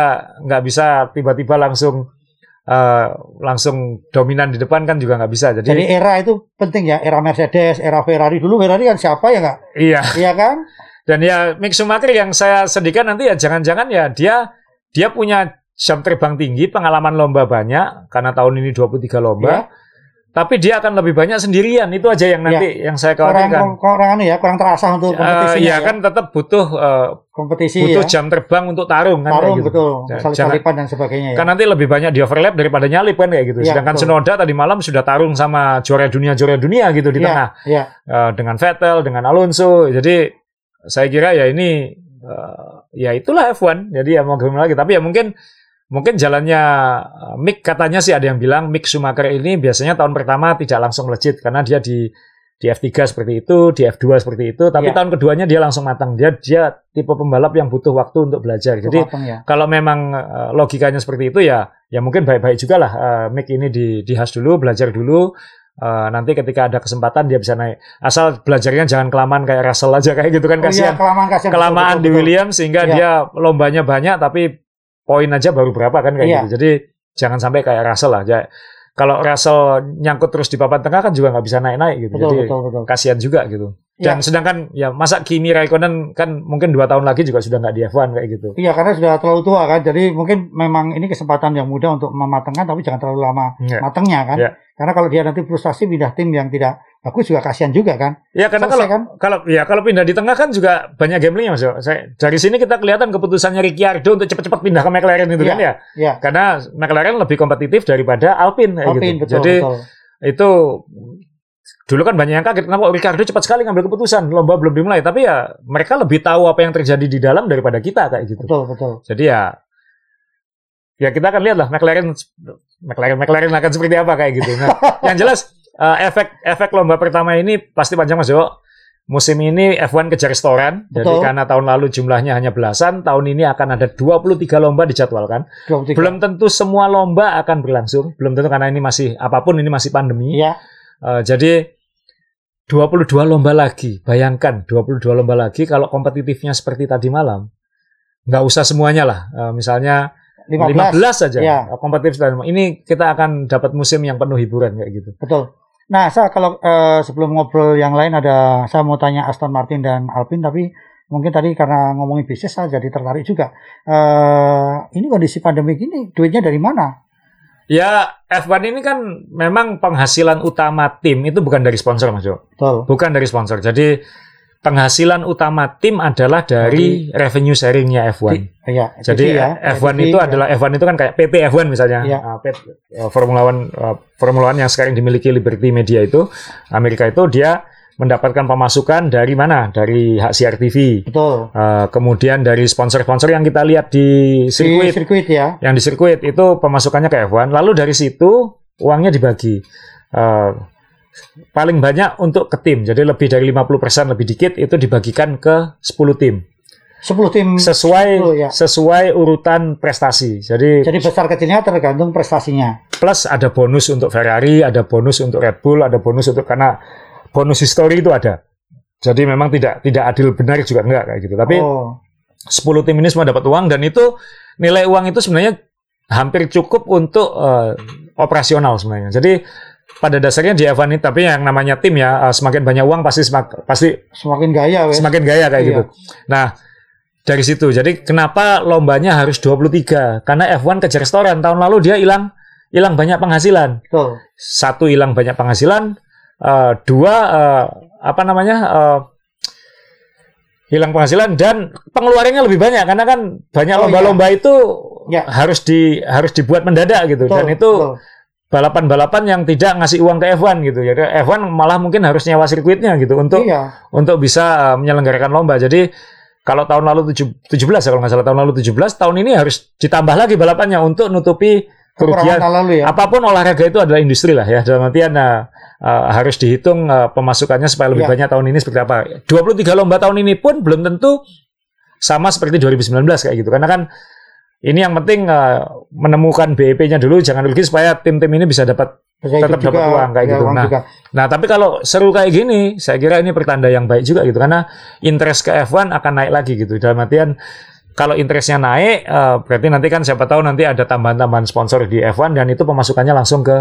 nggak bisa tiba-tiba langsung uh, langsung dominan di depan kan juga nggak bisa. Jadi, Jadi era itu penting ya, era Mercedes, era Ferrari. Dulu Ferrari kan siapa ya nggak? iya. Iya kan? Dan ya Mick Schumacher yang saya sedihkan nanti ya jangan-jangan ya dia dia punya jam terbang tinggi, pengalaman lomba banyak karena tahun ini 23 lomba. Ya. Tapi dia akan lebih banyak sendirian. Itu aja yang nanti yang saya Kurang khawatirkan. kurang anu ya, kurang terasa untuk Eh, kompetisinya ya ya. kan tetap butuh eh, kompetisi butuh ya. jam terbang untuk tarung kan Tarung gitu. betul, Ya, salip-salipan dan sebagainya ya. Kan nanti lebih banyak di overlap daripada nyalip kan kayak gitu. Ya, Sedangkan betul. Tsunoda tadi malam sudah tarung sama juara dunia juara dunia gitu di Iya, tengah. Iya. Eh, dengan Vettel, dengan Alonso. Jadi saya kira ya ini eh, ya itulah F1. Jadi ya mau gimana lagi. Tapi ya mungkin mungkin jalannya uh, Mick katanya sih ada yang bilang Mick Schumacher ini biasanya tahun pertama tidak langsung legit karena dia di di F3 seperti itu, di F2 seperti itu, tapi Ya. tahun keduanya dia langsung matang. Dia dia tipe pembalap yang butuh waktu untuk belajar. Jadi Matang ya. kalau memang uh, logikanya seperti itu ya ya mungkin baik-baik juga lah uh, Mick ini di di Haas dulu, belajar dulu. Uh, nanti ketika ada kesempatan dia bisa naik. Asal belajarnya jangan kelamaan kayak Russell aja kayak gitu kan Oh iya, kasihan. kelamaan kasihan. kelamaan Betul, di betul, betul. Williams sehingga Iya. dia lombanya banyak tapi poin aja baru berapa kan kayak Iya. gitu. Jadi jangan sampai kayak Russell lah. Ya, kalau Russell nyangkut terus di papan tengah kan juga nggak bisa naik-naik gitu. Betul, Jadi betul, betul. kasihan juga gitu. Iya. Dan sedangkan ya masa Kimi Raikkonen kan mungkin dua tahun lagi juga sudah nggak di F1 kayak gitu. Iya, karena sudah terlalu tua kan. Jadi mungkin memang ini kesempatan yang mudah untuk mematangkan, tapi jangan terlalu lama Iya. matangnya kan. Iya. Karena kalau dia nanti frustasi pindah tim yang tidak bagus juga kasihan juga kan. Ya karena kalau Selesai kan? kalau ya kalau pindah di tengah kan juga banyak gamblingnya mas. Saya, dari sini kita kelihatan keputusannya Ricciardo untuk cepat-cepat pindah ke McLaren itu Iya. kan ya. Iya. Karena McLaren lebih kompetitif daripada Alpine kayak Alpine, gitu. betul, Jadi betul. itu dulu kan banyak yang kaget kenapa Ricardo cepat sekali ngambil keputusan? Lomba belum dimulai. Tapi ya mereka lebih tahu apa yang terjadi di dalam daripada kita kayak gitu. Betul, betul. jadi ya ya kita akan lihat lah McLaren McLaren McLaren akan seperti apa kayak gitu. Nah, yang jelas eh, efek efek lomba pertama ini pasti panjang mas Jo musim ini F1 kejar restoran. Jadi Betul. karena tahun lalu jumlahnya hanya belasan tahun ini akan ada 23 lomba dijadwalkan. 23. belum tentu semua lomba akan berlangsung. Belum tentu karena ini masih apa pun ini masih pandemi. Iya. Eh, jadi 22 lomba lagi. Bayangkan 22 lomba lagi kalau kompetitifnya seperti tadi malam. Nggak usah semuanya lah. Eh, misalnya 15. 15 saja. Eh, Kompetitif tadi malam. Ini kita akan dapat musim yang penuh hiburan kayak gitu. Betul. Nah, saya kalau eh, sebelum ngobrol yang lain ada saya mau tanya Aston Martin dan Alpine tapi mungkin tadi karena ngomongin bisnis saya jadi tertarik juga. Eh ini kondisi pandemi gini duitnya dari mana? Ya F1 ini kan memang penghasilan utama tim itu bukan dari sponsor Mas Jo. Betul. Bukan dari sponsor. Jadi penghasilan utama tim adalah dari revenue sharingnya F1. Iya. Jadi TV ya. F1 TV, itu ya. adalah F1 itu kan kayak PT F1 misalnya. Uh, Formula One uh, Formula One yang sekarang dimiliki Liberty Media itu Amerika itu dia mendapatkan pemasukan dari mana? Dari hak siar TV. Betul. Uh, kemudian dari sponsor-sponsor yang kita lihat di Di sirkuit, sirkuit ya. yang di sirkuit itu pemasukannya ke F1. Lalu dari situ uangnya dibagi. Uh, paling banyak untuk ke tim. Jadi lebih dari 50% lebih dikit itu dibagikan ke 10 tim 10 tim. sesuai 10 ya. sesuai urutan prestasi. Jadi Jadi besar kecilnya tergantung prestasinya. plus ada bonus untuk Ferrari, ada bonus untuk Red Bull, ada bonus untuk karena bonus histori itu ada. Jadi memang tidak tidak adil benar juga enggak kayak gitu. Tapi oh, 10 tim ini semua dapat uang dan itu nilai uang itu sebenarnya hampir cukup untuk eh, operasional sebenarnya. Jadi pada dasarnya di F1 ini tapi yang namanya tim ya eh, semakin banyak uang pasti semak- pasti semakin gaya semakin gaya kayak Iya. gitu. Nah, dari situ. Jadi kenapa lombanya harus 23? Karena F1 kejar restoran. Tahun lalu dia hilang hilang banyak penghasilan. Betul. Satu hilang banyak penghasilan, eh, dua eh, apa namanya? eh, hilang penghasilan dan pengeluarannya lebih banyak karena kan banyak Oh, lomba-lomba itu Ya. harus di harus dibuat mendadak gitu Betul. dan itu balapan-balapan yang tidak ngasih uang ke F1 gitu ya F1 malah mungkin harus nyewa sirkuitnya gitu untuk Iya. untuk bisa uh, menyelenggarakan lomba. Jadi kalau tahun lalu tujuh- 17 ya kalau nggak salah tahun lalu 17, tahun ini harus ditambah lagi balapannya untuk nutupi kerugian. lalu ya. Apa pun olahraga itu adalah industri lah ya. Dalam artian uh, uh, harus dihitung uh, pemasukannya supaya lebih Iya. banyak tahun ini seperti apa. 23 lomba tahun ini pun belum tentu sama seperti 2019 kayak gitu. Karena kan ini yang penting uh, menemukan BEP-nya dulu jangan rugi supaya tim-tim ini bisa dapat Bisa tetap dapat uang kayak ya, gitu. uang Nah, juga. Nah, tapi kalau seru kayak gini, saya kira ini pertanda yang baik juga gitu karena interest ke F1 akan naik lagi gitu. Dalam artian kalau interestnya naik, eh, berarti nanti kan siapa tahu nanti ada tambahan-tambahan sponsor di F1 dan itu pemasukannya langsung ke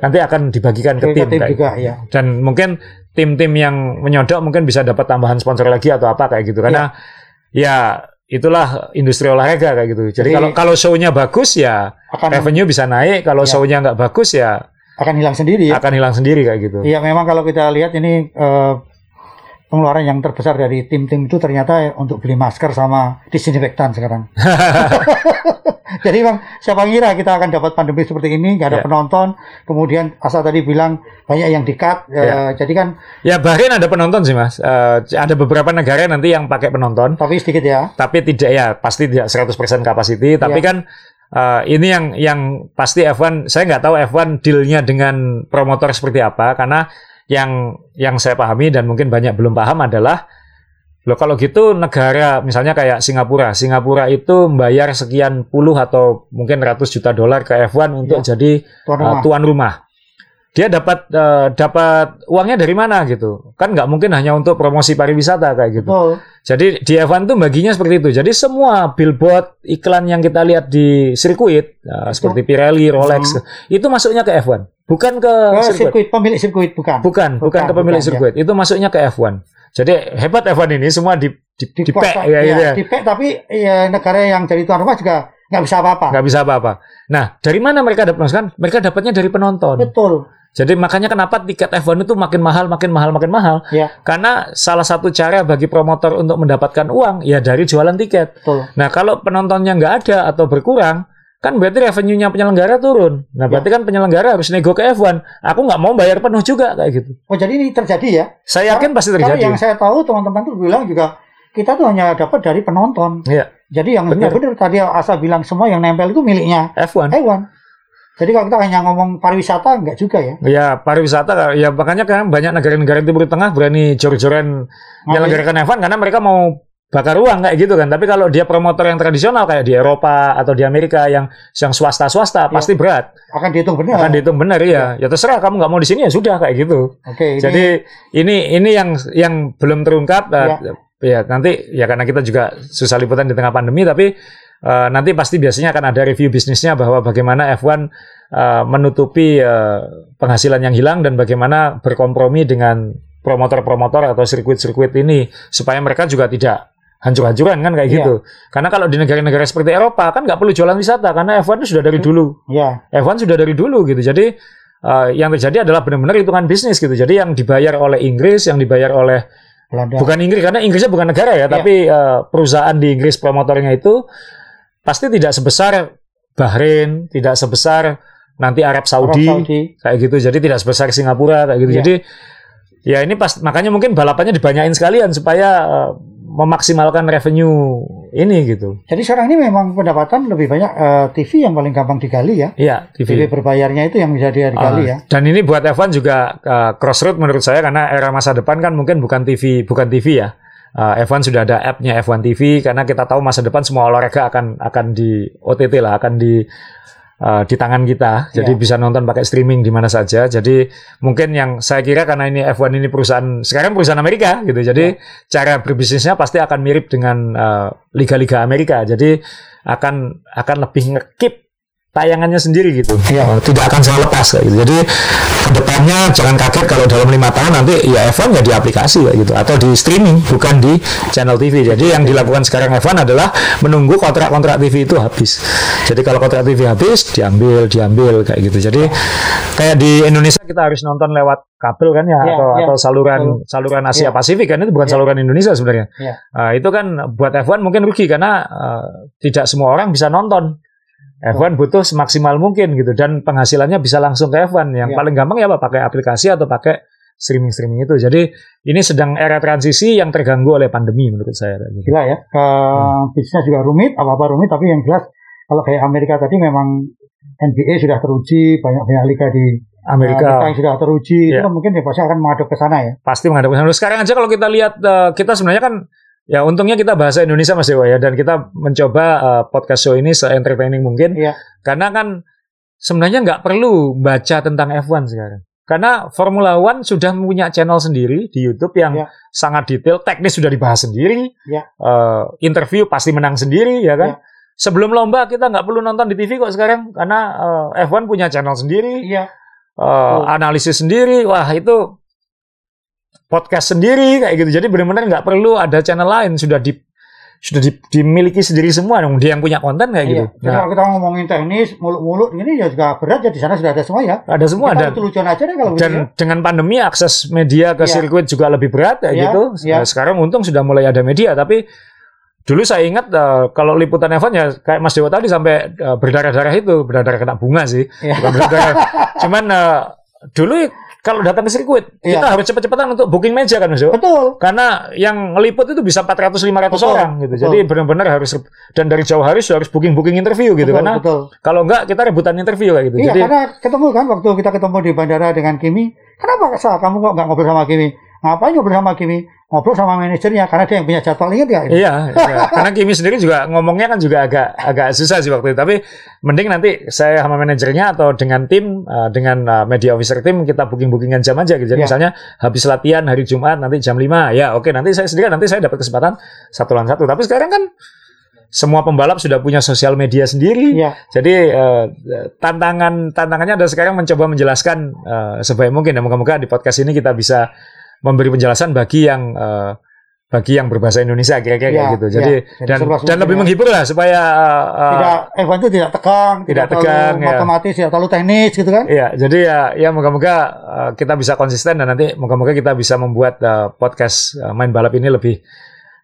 nanti akan dibagikan ke tim. Tim kayak juga ya. Dan mungkin tim-tim yang menyodok mungkin bisa dapat tambahan sponsor lagi atau apa kayak gitu. Karena ya itulah industri olahraga kayak gitu. Jadi, Jadi- kalau kalau show-nya bagus ya Akan revenue bisa naik, kalau Ya. show-nya nggak bagus ya akan hilang sendiri ya. akan hilang sendiri kayak gitu. Iya, memang kalau kita lihat ini eh, pengeluaran yang terbesar dari tim-tim itu ternyata untuk beli masker sama disinfektan sekarang. Jadi bang, siapa ngira kita akan dapat pandemi seperti ini, nggak ada Ya. penonton, kemudian asal tadi bilang banyak yang dikat, eh, Ya. jadi kan Ya Bahrain ada penonton sih mas. Eh, ada beberapa negara nanti yang pakai penonton, tapi sedikit ya. tapi tidak ya pasti tidak 100% capacity. Tapi Iya. kan uh, ini yang yang pasti F1 saya nggak tahu F1 dealnya dengan promotor seperti apa karena yang yang saya pahami dan mungkin banyak belum paham adalah Loh kalau gitu negara misalnya kayak Singapura, Singapura itu membayar sekian puluh atau mungkin ratus juta dolar ke F1 untuk Ya, jadi Tuan uh, rumah. tuan rumah. Dia dapat uh, dapat uangnya dari mana gitu? Kan nggak mungkin hanya untuk promosi pariwisata kayak gitu. Betul. Jadi di F1 tuh baginya seperti itu. Jadi semua billboard iklan yang kita lihat di sirkuit uh, seperti Pirelli, Rolex itu masuknya ke F1, bukan ke Ke sirkuit. sirkuit pemilik sirkuit bukan. Bukan, bukan, Bukan, ke pemilik bukan, sirkuit. Itu masuknya ke F1. Jadi hebat F1 ini semua di di, Di dipek kota- ya, gitu ya. dipek, tapi ya, negara yang jadi tuan rumah juga nggak bisa apa-apa. nggak bisa apa-apa. Nah, dari mana mereka dapat masukan? Mereka dapatnya dari penonton. Betul. Jadi makanya kenapa tiket F1 itu makin mahal, makin mahal, makin mahal. Ya, Karena salah satu cara bagi promotor untuk mendapatkan uang ya dari jualan tiket. betul. Nah, kalau penontonnya nggak ada atau berkurang, kan berarti revenue-nya penyelenggara turun. Nah, berarti kan penyelenggara harus nego ke F1. Aku nggak mau bayar penuh juga kayak gitu. Oh jadi ini terjadi ya? Saya yakin pasti Kalau terjadi. yang saya tahu teman-teman tuh bilang juga kita tuh hanya dapat dari penonton. Iya, Jadi yang Benar. benar tadi Asa bilang semua yang nempel itu miliknya F1. hewan. Jadi kalau kita hanya ngomong pariwisata enggak juga ya. Ya pariwisata ya makanya kan banyak negara-negara Timur Tengah berani jor-joran menyelenggarakan F1 karena mereka mau bakar uang kayak gitu kan. Tapi kalau dia promotor yang tradisional kayak di Eropa atau di Amerika yang yang swasta-swasta Ya. pasti berat. akan dihitung benar. Akan dihitung benar ya. Ya terserah kamu nggak mau di sini ya sudah kayak gitu. Oke, ini Jadi ini ini yang yang belum terungkap eh, ya. nanti ya karena kita juga susah liputan di tengah pandemi tapi eh, nanti pasti biasanya akan ada review bisnisnya bahwa bagaimana F1 eh, menutupi eh, penghasilan yang hilang dan bagaimana berkompromi dengan promotor-promotor atau sirkuit-sirkuit ini supaya mereka juga tidak hancur-hancuran kan kayak Iya. gitu. Karena kalau di negara-negara seperti Eropa kan nggak perlu jualan wisata karena F1 itu sudah dari dulu. ya F1 sudah dari dulu gitu. Jadi eh, yang terjadi adalah benar-benar hitungan bisnis gitu. Jadi yang dibayar oleh Inggris, yang dibayar oleh Belanda. bukan Inggris karena Inggrisnya bukan negara ya, Iya. tapi eh, perusahaan di Inggris promotornya itu pasti tidak sebesar Bahrain, tidak sebesar nanti Arab Arab Saudi, Saudi. kayak gitu. Jadi tidak sebesar Singapura kayak gitu. Iya. Jadi ya ini pas makanya mungkin balapannya dibanyain sekalian supaya eh, memaksimalkan revenue ini gitu. Jadi sekarang ini memang pendapatan lebih banyak eh, TV yang paling gampang digali ya. Iya, TV. TV berbayarnya itu yang bisa dia digali Ah, ya. Dan ini buat F1 juga uh, crossroad menurut saya karena era masa depan kan mungkin bukan TV, bukan TV ya. Uh, F1 sudah ada app-nya F1 TV karena kita tahu masa depan semua olahraga akan akan di OTT lah, akan di uh, di tangan kita. Jadi Ya. bisa nonton pakai streaming di mana saja. Jadi mungkin yang saya kira karena ini F1 ini perusahaan sekarang perusahaan Amerika gitu. Jadi cara berbisnisnya pasti akan mirip dengan uh, liga-liga Amerika. Jadi akan akan lebih ngekip tayangannya sendiri gitu. Iya. Uh, tidak akan saya lepas kayak gitu. Jadi ke depannya jangan kaget kalau dalam lima tahun nanti ya F1 ya di aplikasi gitu atau di streaming bukan di channel TV. Jadi yang dilakukan sekarang F1 adalah menunggu kontrak-kontrak TV itu habis. Jadi kalau kontrak TV habis diambil, diambil kayak gitu. Jadi kayak di Indonesia kita harus nonton lewat kabel kan ya, Iya, atau iya. atau saluran saluran Asia Iya. Pasifik kan itu bukan Iya. saluran Indonesia sebenarnya. Iya. Uh, itu kan buat F1 mungkin rugi karena uh, tidak semua orang bisa nonton. F1 butuh semaksimal mungkin gitu dan penghasilannya bisa langsung ke F1. Yang Iya. paling gampang ya apa pakai aplikasi atau pakai streaming-streaming itu. Jadi ini sedang era transisi yang terganggu oleh pandemi menurut saya. Gila ya. Ke bisnisnya juga rumit, apa-apa rumit, tapi yang jelas kalau kayak Amerika tadi memang NBA sudah teruji, banyak-banyak liga di Amerika yang sudah teruji, itu Iya. kan mungkin ya pasti akan menghadap ke sana ya. pasti menghadapi sana. Sekarang aja kalau kita lihat eh, kita sebenarnya kan ya untungnya kita bahasa Indonesia Mas Dewa ya dan kita mencoba eh, podcast show ini se-entertaining mungkin Iya. karena kan sebenarnya nggak perlu baca tentang F1 sekarang. Karena Formula One sudah punya channel sendiri di YouTube yang Iya. sangat detail, teknis sudah dibahas sendiri, Iya. eh, interview pasti menang sendiri, ya kan? Iya. Sebelum lomba kita nggak perlu nonton di TV kok sekarang, karena eh, F1 punya channel sendiri, Iya. eh, analisis sendiri, wah itu podcast sendiri kayak gitu. Jadi benar-benar nggak perlu ada channel lain, sudah di sudah di- dimiliki sendiri semua dong. Dia yang punya konten kayak Iya. gitu. Jadi Nah, kalau kita ngomongin teknis, mulut-mulut ini ya juga berat ya di sana sudah ada semua ya. ada semua kita dan lucu-lucuan aja deh kalau dan begitu. dengan pandemi akses media ke Iya. sirkuit juga lebih berat kayak Iya, gitu. iya. Nah, sekarang untung sudah mulai ada media tapi dulu saya ingat eh, kalau liputan F1 ya kayak Mas Dewa tadi sampai eh, berdarah-darah itu, berdarah kena bunga sih. Iya. Bukan berdarah. Cuman eh, dulu kalau datang ke sirkuit Iya. kita harus cepet-cepetan untuk booking meja kan Mas Jo? Betul. Karena yang ngeliput itu bisa 400 500 Betul, orang gitu. betul. Jadi benar-benar harus dan dari jauh hari harus booking-booking interview gitu betul, karena betul. kalau enggak kita rebutan interview kayak gitu. Iya, Jadi karena ketemu kan waktu kita ketemu di bandara dengan Kimi, kenapa Sa, kamu kok nggak ngobrol sama Kimi? Ngapain ngobrol sama Kimi? Ngobrol sama manajernya karena dia yang punya jadwal ingat ya? Iya, iya. karena Kimi sendiri juga ngomongnya kan juga agak agak susah sih waktu itu. Tapi mending nanti saya sama manajernya atau dengan tim, uh, dengan uh, media officer tim kita booking-bookingan jam aja gitu. Jadi Iya. misalnya habis latihan hari Jumat nanti jam 5, ya oke nanti saya sendiri nanti saya dapat kesempatan satu lawan satu. Tapi sekarang kan semua pembalap sudah punya sosial media sendiri. Iya, Jadi eh, tantangan tantangannya adalah sekarang mencoba menjelaskan eh, sebaik mungkin. Dan moga-moga di podcast ini kita bisa memberi penjelasan bagi yang eh, bagi yang berbahasa Indonesia kira-kira Iya, gitu. iya. Jadi Jadi dan seluas dan lebih ya. menghibur lah supaya eh, tidak F1 itu tidak tegang, Tidak terlalu tegang, ya. matematis, tidak terlalu teknis gitu kan? Iya, jadi ya, ya moga-moga eh, kita bisa konsisten dan nanti moga-moga kita bisa membuat eh, podcast eh, main balap ini lebih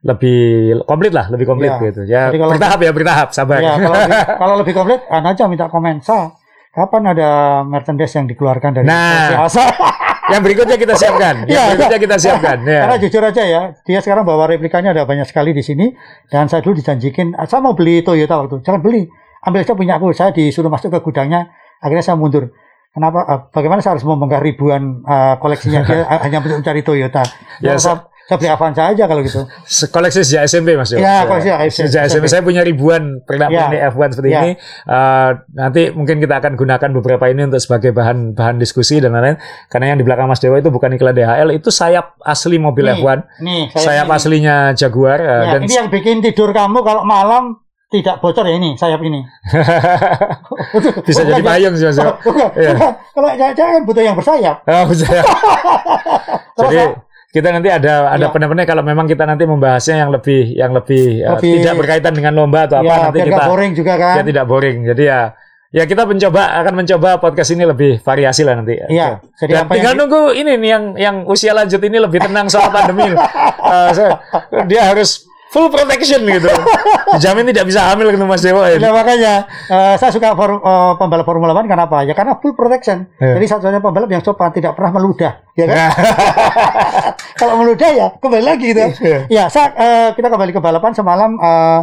lebih komplit lah, lebih komplit Iya. gitu. Ya Jadi kalau- bertahap ya, bertahap, sabar. Ya, kalau lebih, kalau lebih komplit, aja minta komen. Sa, kapan ada merchandise yang dikeluarkan dari Nah. Yang berikutnya kita siapkan. Yang Iya, berikutnya kita siapkan. Ya. Karena jujur aja ya, dia sekarang bawa replikanya ada banyak sekali di sini. Dan saya dulu dijanjikin, "Ah, saya mau beli Toyota waktu. Jangan beli, ambil aja punya aku. Saya disuruh masuk ke gudangnya, akhirnya saya mundur. Kenapa? eh, bagaimana saya harus membongkar ribuan eh, koleksinya dia hanya untuk mencari Toyota? Ya, Ya, saya, saya beli Avanza aja kalau gitu. Koleksi sejak SMP mas Jo. Ya, koleksi sejak sejak SMP. SMP. Saya punya ribuan pernak Ya. pernik F1 seperti Ya. ini. Eh, nanti mungkin kita akan gunakan beberapa ini untuk sebagai bahan bahan diskusi dan lain-lain. Karena yang di belakang Mas Dewa itu bukan iklan DHL, itu sayap asli mobil Nih, F1. Nih, Sayap ini. aslinya Jaguar. eh, Ya, dan ini yang bikin tidur kamu kalau malam tidak bocor ya ini sayap ini. bisa Bukan jadi payung sih mas. Bukan, Iya. bukan. Kalau jangan butuh yang bersayap. Oh. Kalau Jadi kita nanti ada ada Ya. pendapat kalau memang kita nanti membahasnya yang lebih yang lebih, eh, Lebih- tidak berkaitan dengan lomba atau apa ya, nanti biar kita boring juga kan. ya tidak boring. Jadi ya ya kita mencoba akan mencoba podcast ini lebih variasi lah nanti. Iya, jadi Dan apa tinggal yang nunggu ini nih yang yang usia lanjut ini lebih tenang soal pandemi. Eh, saya- dia harus full protection gitu. Dijamin tidak bisa hamil gitu Mas Dewa ini. Nah, makanya eh, saya suka for- eh, pembalap Formula One kenapa? Ya karena full protection. Iya. Jadi satu-satunya pembalap yang sopan tidak pernah meludah, ya kan? Nah, Kalau meludah ya kembali lagi gitu. Iya. ya, saya, eh, kita kembali ke balapan semalam eh,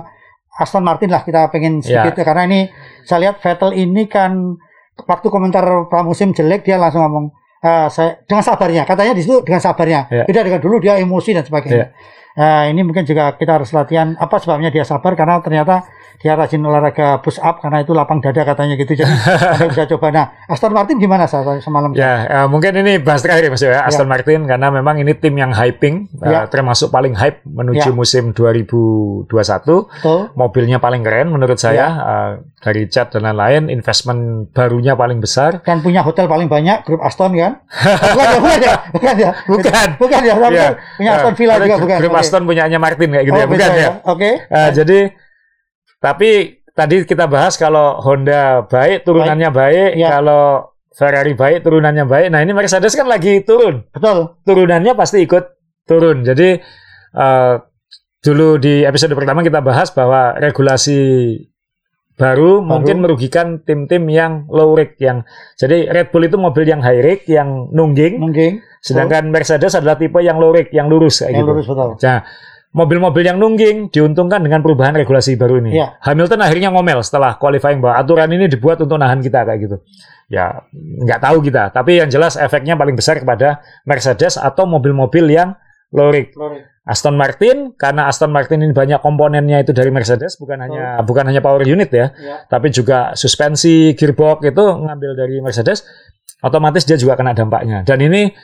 Aston Martin lah kita pengen Iya. sedikit karena ini saya lihat Vettel ini kan waktu komentar pramusim jelek dia langsung ngomong eh, saya dengan sabarnya katanya di situ dengan sabarnya Iya. beda dengan dulu dia emosi dan sebagainya. Nah, ini mungkin juga kita harus latihan apa sebabnya dia sabar karena ternyata dia rajin olahraga push up karena itu lapang dada katanya gitu jadi Anda bisa coba. Nah, Aston Martin gimana Sa, semalam? Ya, eh, mungkin ini bahas terakhir Mas Dewa ya, Aston Martin karena memang ini tim yang hyping, eh, Ya. termasuk paling hype menuju Ya. musim 2021. Betul. Mobilnya paling keren menurut saya Ya. eh, dari cat dan lain-lain, investment barunya paling besar. Dan punya hotel paling banyak grup Aston kan? bukan ya, bukan ya, bukan ya. Bukan. Bukan ya, tapi Ya. punya Aston Villa juga bukan. Grup Oke. Aston punyanya Martin kayak gitu Oh, ya, bukan beda ya. Oke. Eh, jadi tapi tadi kita bahas kalau Honda baik turunannya baik, Ya. kalau Ferrari baik turunannya baik. Nah, ini Mercedes kan lagi turun. Betul. Turunannya pasti ikut turun. Jadi eh, dulu di episode pertama kita bahas bahwa regulasi baru, mungkin merugikan tim-tim yang low rake yang jadi Red Bull itu mobil yang high rake yang nungging, Mungkin. sedangkan Mercedes adalah tipe yang low rake yang lurus kayak Yang gitu. lurus betul. Nah, mobil-mobil yang nungging diuntungkan dengan perubahan regulasi baru ini. Iya. Hamilton akhirnya ngomel setelah qualifying bahwa aturan ini dibuat untuk nahan kita kayak gitu. Ya, nggak tahu kita. Tapi yang jelas efeknya paling besar kepada Mercedes atau mobil-mobil yang low rake. Aston Martin karena Aston Martin ini banyak komponennya itu dari Mercedes bukan hanya bukan hanya power unit ya, Ya. tapi juga suspensi, gearbox itu ngambil dari Mercedes, otomatis dia juga kena dampaknya. Dan ini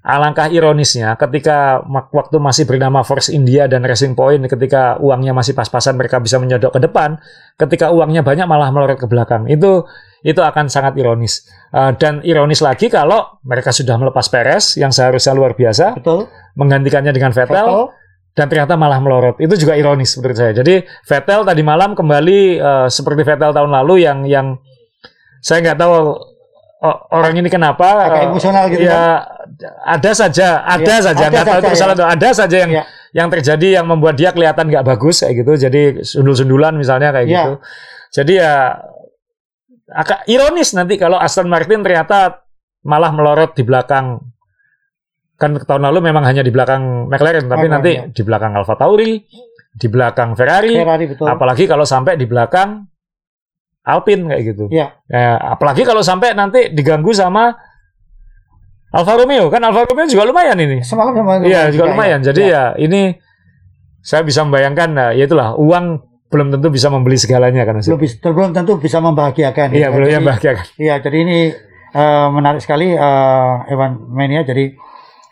alangkah ironisnya ketika waktu masih bernama Force India dan Racing Point ketika uangnya masih pas-pasan mereka bisa menyodok ke depan, ketika uangnya banyak malah melorot ke belakang. Itu itu akan sangat ironis. Uh, dan ironis lagi kalau mereka sudah melepas Perez yang seharusnya luar biasa, Betul. menggantikannya dengan Vettel, Betul. dan ternyata malah melorot. Itu juga ironis menurut saya. Jadi Vettel tadi malam kembali eh, seperti Vettel tahun lalu yang yang saya nggak tahu orang ini kenapa Agak eh, emosional gitu ya ada saja ada Ya, saja nggak tahu itu salah ya. ada saja yang Ya. yang terjadi yang membuat dia kelihatan nggak bagus kayak gitu jadi sundul-sundulan misalnya kayak Ya. gitu jadi ya agak ironis nanti kalau Aston Martin ternyata malah melorot di belakang kan tahun lalu memang hanya di belakang McLaren tapi nanti ya. di belakang Alfa Tauri, di belakang Ferrari, Ferrari betul. apalagi kalau sampai di belakang Alpine kayak gitu. Ya. Eh, apalagi kalau sampai nanti diganggu sama Alfa Romeo kan Alfa Romeo juga lumayan ini. Semalam sama Iya juga ya. lumayan. Jadi ya ini saya bisa membayangkan nah, ya itulah uang belum tentu bisa membeli segalanya kan. Belum, belum tentu bisa membahagiakan. Iya ya. belum Jadi- yang bahagia kan. Iya, jadi ini eh, menarik sekali eh, Evan Mania. Jadi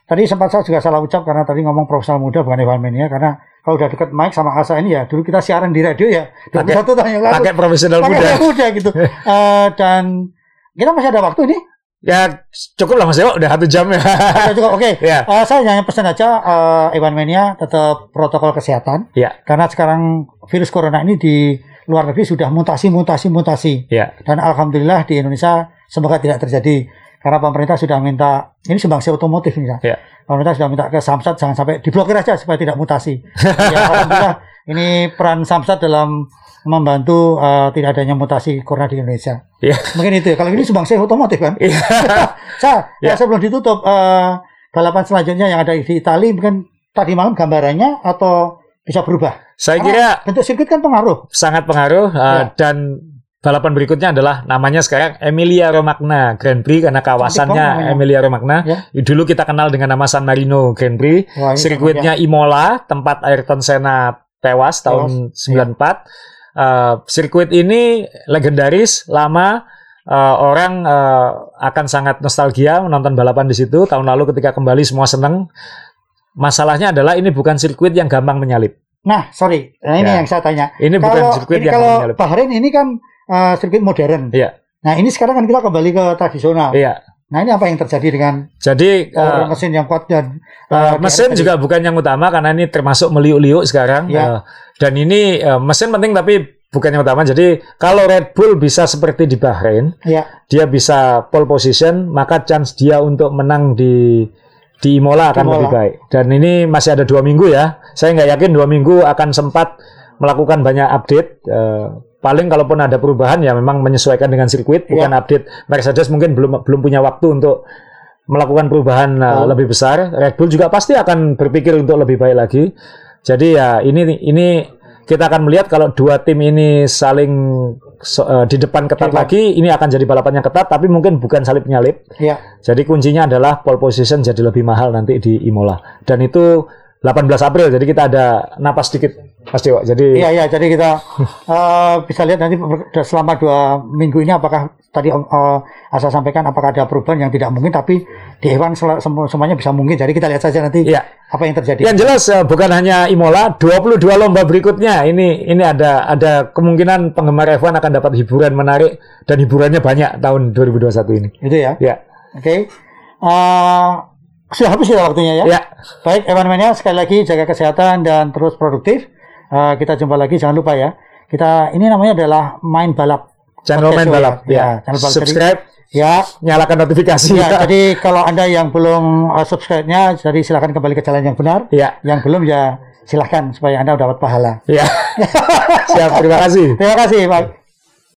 tadi sempat saya juga salah ucap karena tadi ngomong profesional muda bukan Evan Mania karena kalau udah dekat mic sama Asa ini ya dulu kita siaran di radio ya 21 tahun yang lalu. Pakai profesional muda. muda gitu. Eh, dan kita masih ada waktu ini. Ya cukup lah Mas Dewa udah satu jam ya. Ada juga. Oke. ya. Eh, saya hanya pesan aja eh, Evan Mania tetap protokol kesehatan. Ya. Karena sekarang virus corona ini di luar negeri sudah mutasi, mutasi, mutasi. Ya. Dan alhamdulillah di Indonesia semoga tidak terjadi karena pemerintah sudah minta ini sumbangsi otomotif ini ya. Ya. Pemerintah sudah minta ke Samsat jangan sampai diblokir aja supaya tidak mutasi. ya, alhamdulillah ini peran Samsat dalam membantu eh, tidak adanya mutasi corona di Indonesia. Ya. Mungkin itu ya. Kalau ini sumbangsi otomotif kan. Iya. Saya, Ya. ya. sebelum ditutup eh, balapan selanjutnya yang ada di Italia mungkin tadi malam gambarannya atau bisa berubah. Saya Karena kira bentuk sirkuit kan pengaruh. sangat pengaruh uh, Ya. dan balapan berikutnya adalah namanya sekarang Emilia Romagna Grand Prix karena kawasannya. Emilia Romagna. Ya. Dulu kita kenal dengan nama San Marino Grand Prix. Wah, Sirkuitnya Imola, tempat Ayrton Senna tewas tahun 94. Uh, sirkuit ini legendaris, lama. Uh, orang uh, akan sangat nostalgia menonton balapan di situ. Tahun lalu ketika kembali semua senang. Masalahnya adalah ini bukan sirkuit yang gampang menyalip. Nah, sorry. Nah, ini Ya. yang saya tanya. Ini bukan Kalau sirkuit ini yang kalau gampang menyalip. Bahrain ini kan eh, sirkuit modern. Iya. Nah, ini sekarang kan kita kembali ke tradisional. Iya. Nah, ini apa yang terjadi dengan Jadi uh, mesin yang kuat dan Uh, mesin di- juga bukan yang utama karena ini termasuk meliuk-liuk sekarang. Ya. Uh, dan ini uh, mesin penting tapi bukan yang utama. Jadi kalau Red Bull bisa seperti di Bahrain, ya dia bisa pole position, maka chance dia untuk menang di di Imola akan Imola. lebih baik. Dan ini masih ada dua minggu ya. Saya nggak yakin dua minggu akan sempat melakukan banyak update. Uh, paling kalaupun ada perubahan ya memang menyesuaikan dengan sirkuit, Ya. bukan update. Mercedes mungkin belum belum punya waktu untuk melakukan perubahan uh, Oh. lebih besar. Red Bull juga pasti akan berpikir untuk lebih baik lagi. Jadi ya ini ini kita akan melihat kalau dua tim ini saling so- uh, di depan ketat Depan. lagi, ini akan jadi balapan yang ketat, tapi mungkin bukan salip nyalip. ya Jadi kuncinya adalah pole position jadi lebih mahal nanti di Imola. Dan itu 18 April, jadi kita ada napas sedikit, Mas Dewa. Jadi Iya, iya. Jadi kita eh, bisa lihat nanti selama dua minggu ini apakah tadi eh, Asa sampaikan apakah ada perubahan yang tidak mungkin, tapi di hewan semuanya bisa mungkin. Jadi kita lihat saja nanti Iya. apa yang terjadi. Yang jelas eh, bukan hanya Imola, 22 lomba berikutnya ini ini ada ada kemungkinan penggemar F1 akan dapat hiburan menarik dan hiburannya banyak tahun 2021 ini. Itu ya. Ya. Oke. Eh, sudah habis ya waktunya ya. Ya. Baik, Evan Mania sekali lagi jaga kesehatan dan terus produktif. Eh, kita jumpa lagi, jangan lupa ya. Kita ini namanya adalah main balap. Channel Podcast main Show balap. Ya, Ya. channel balap. Subscribe, Ya, nyalakan notifikasi. ya. jadi kalau anda yang belum uh, subscribe-nya, jadi silakan kembali ke jalan yang benar. Ya. Yang belum ya silahkan supaya anda dapat pahala. Ya. Siap, terima kasih. Terima kasih, Pak.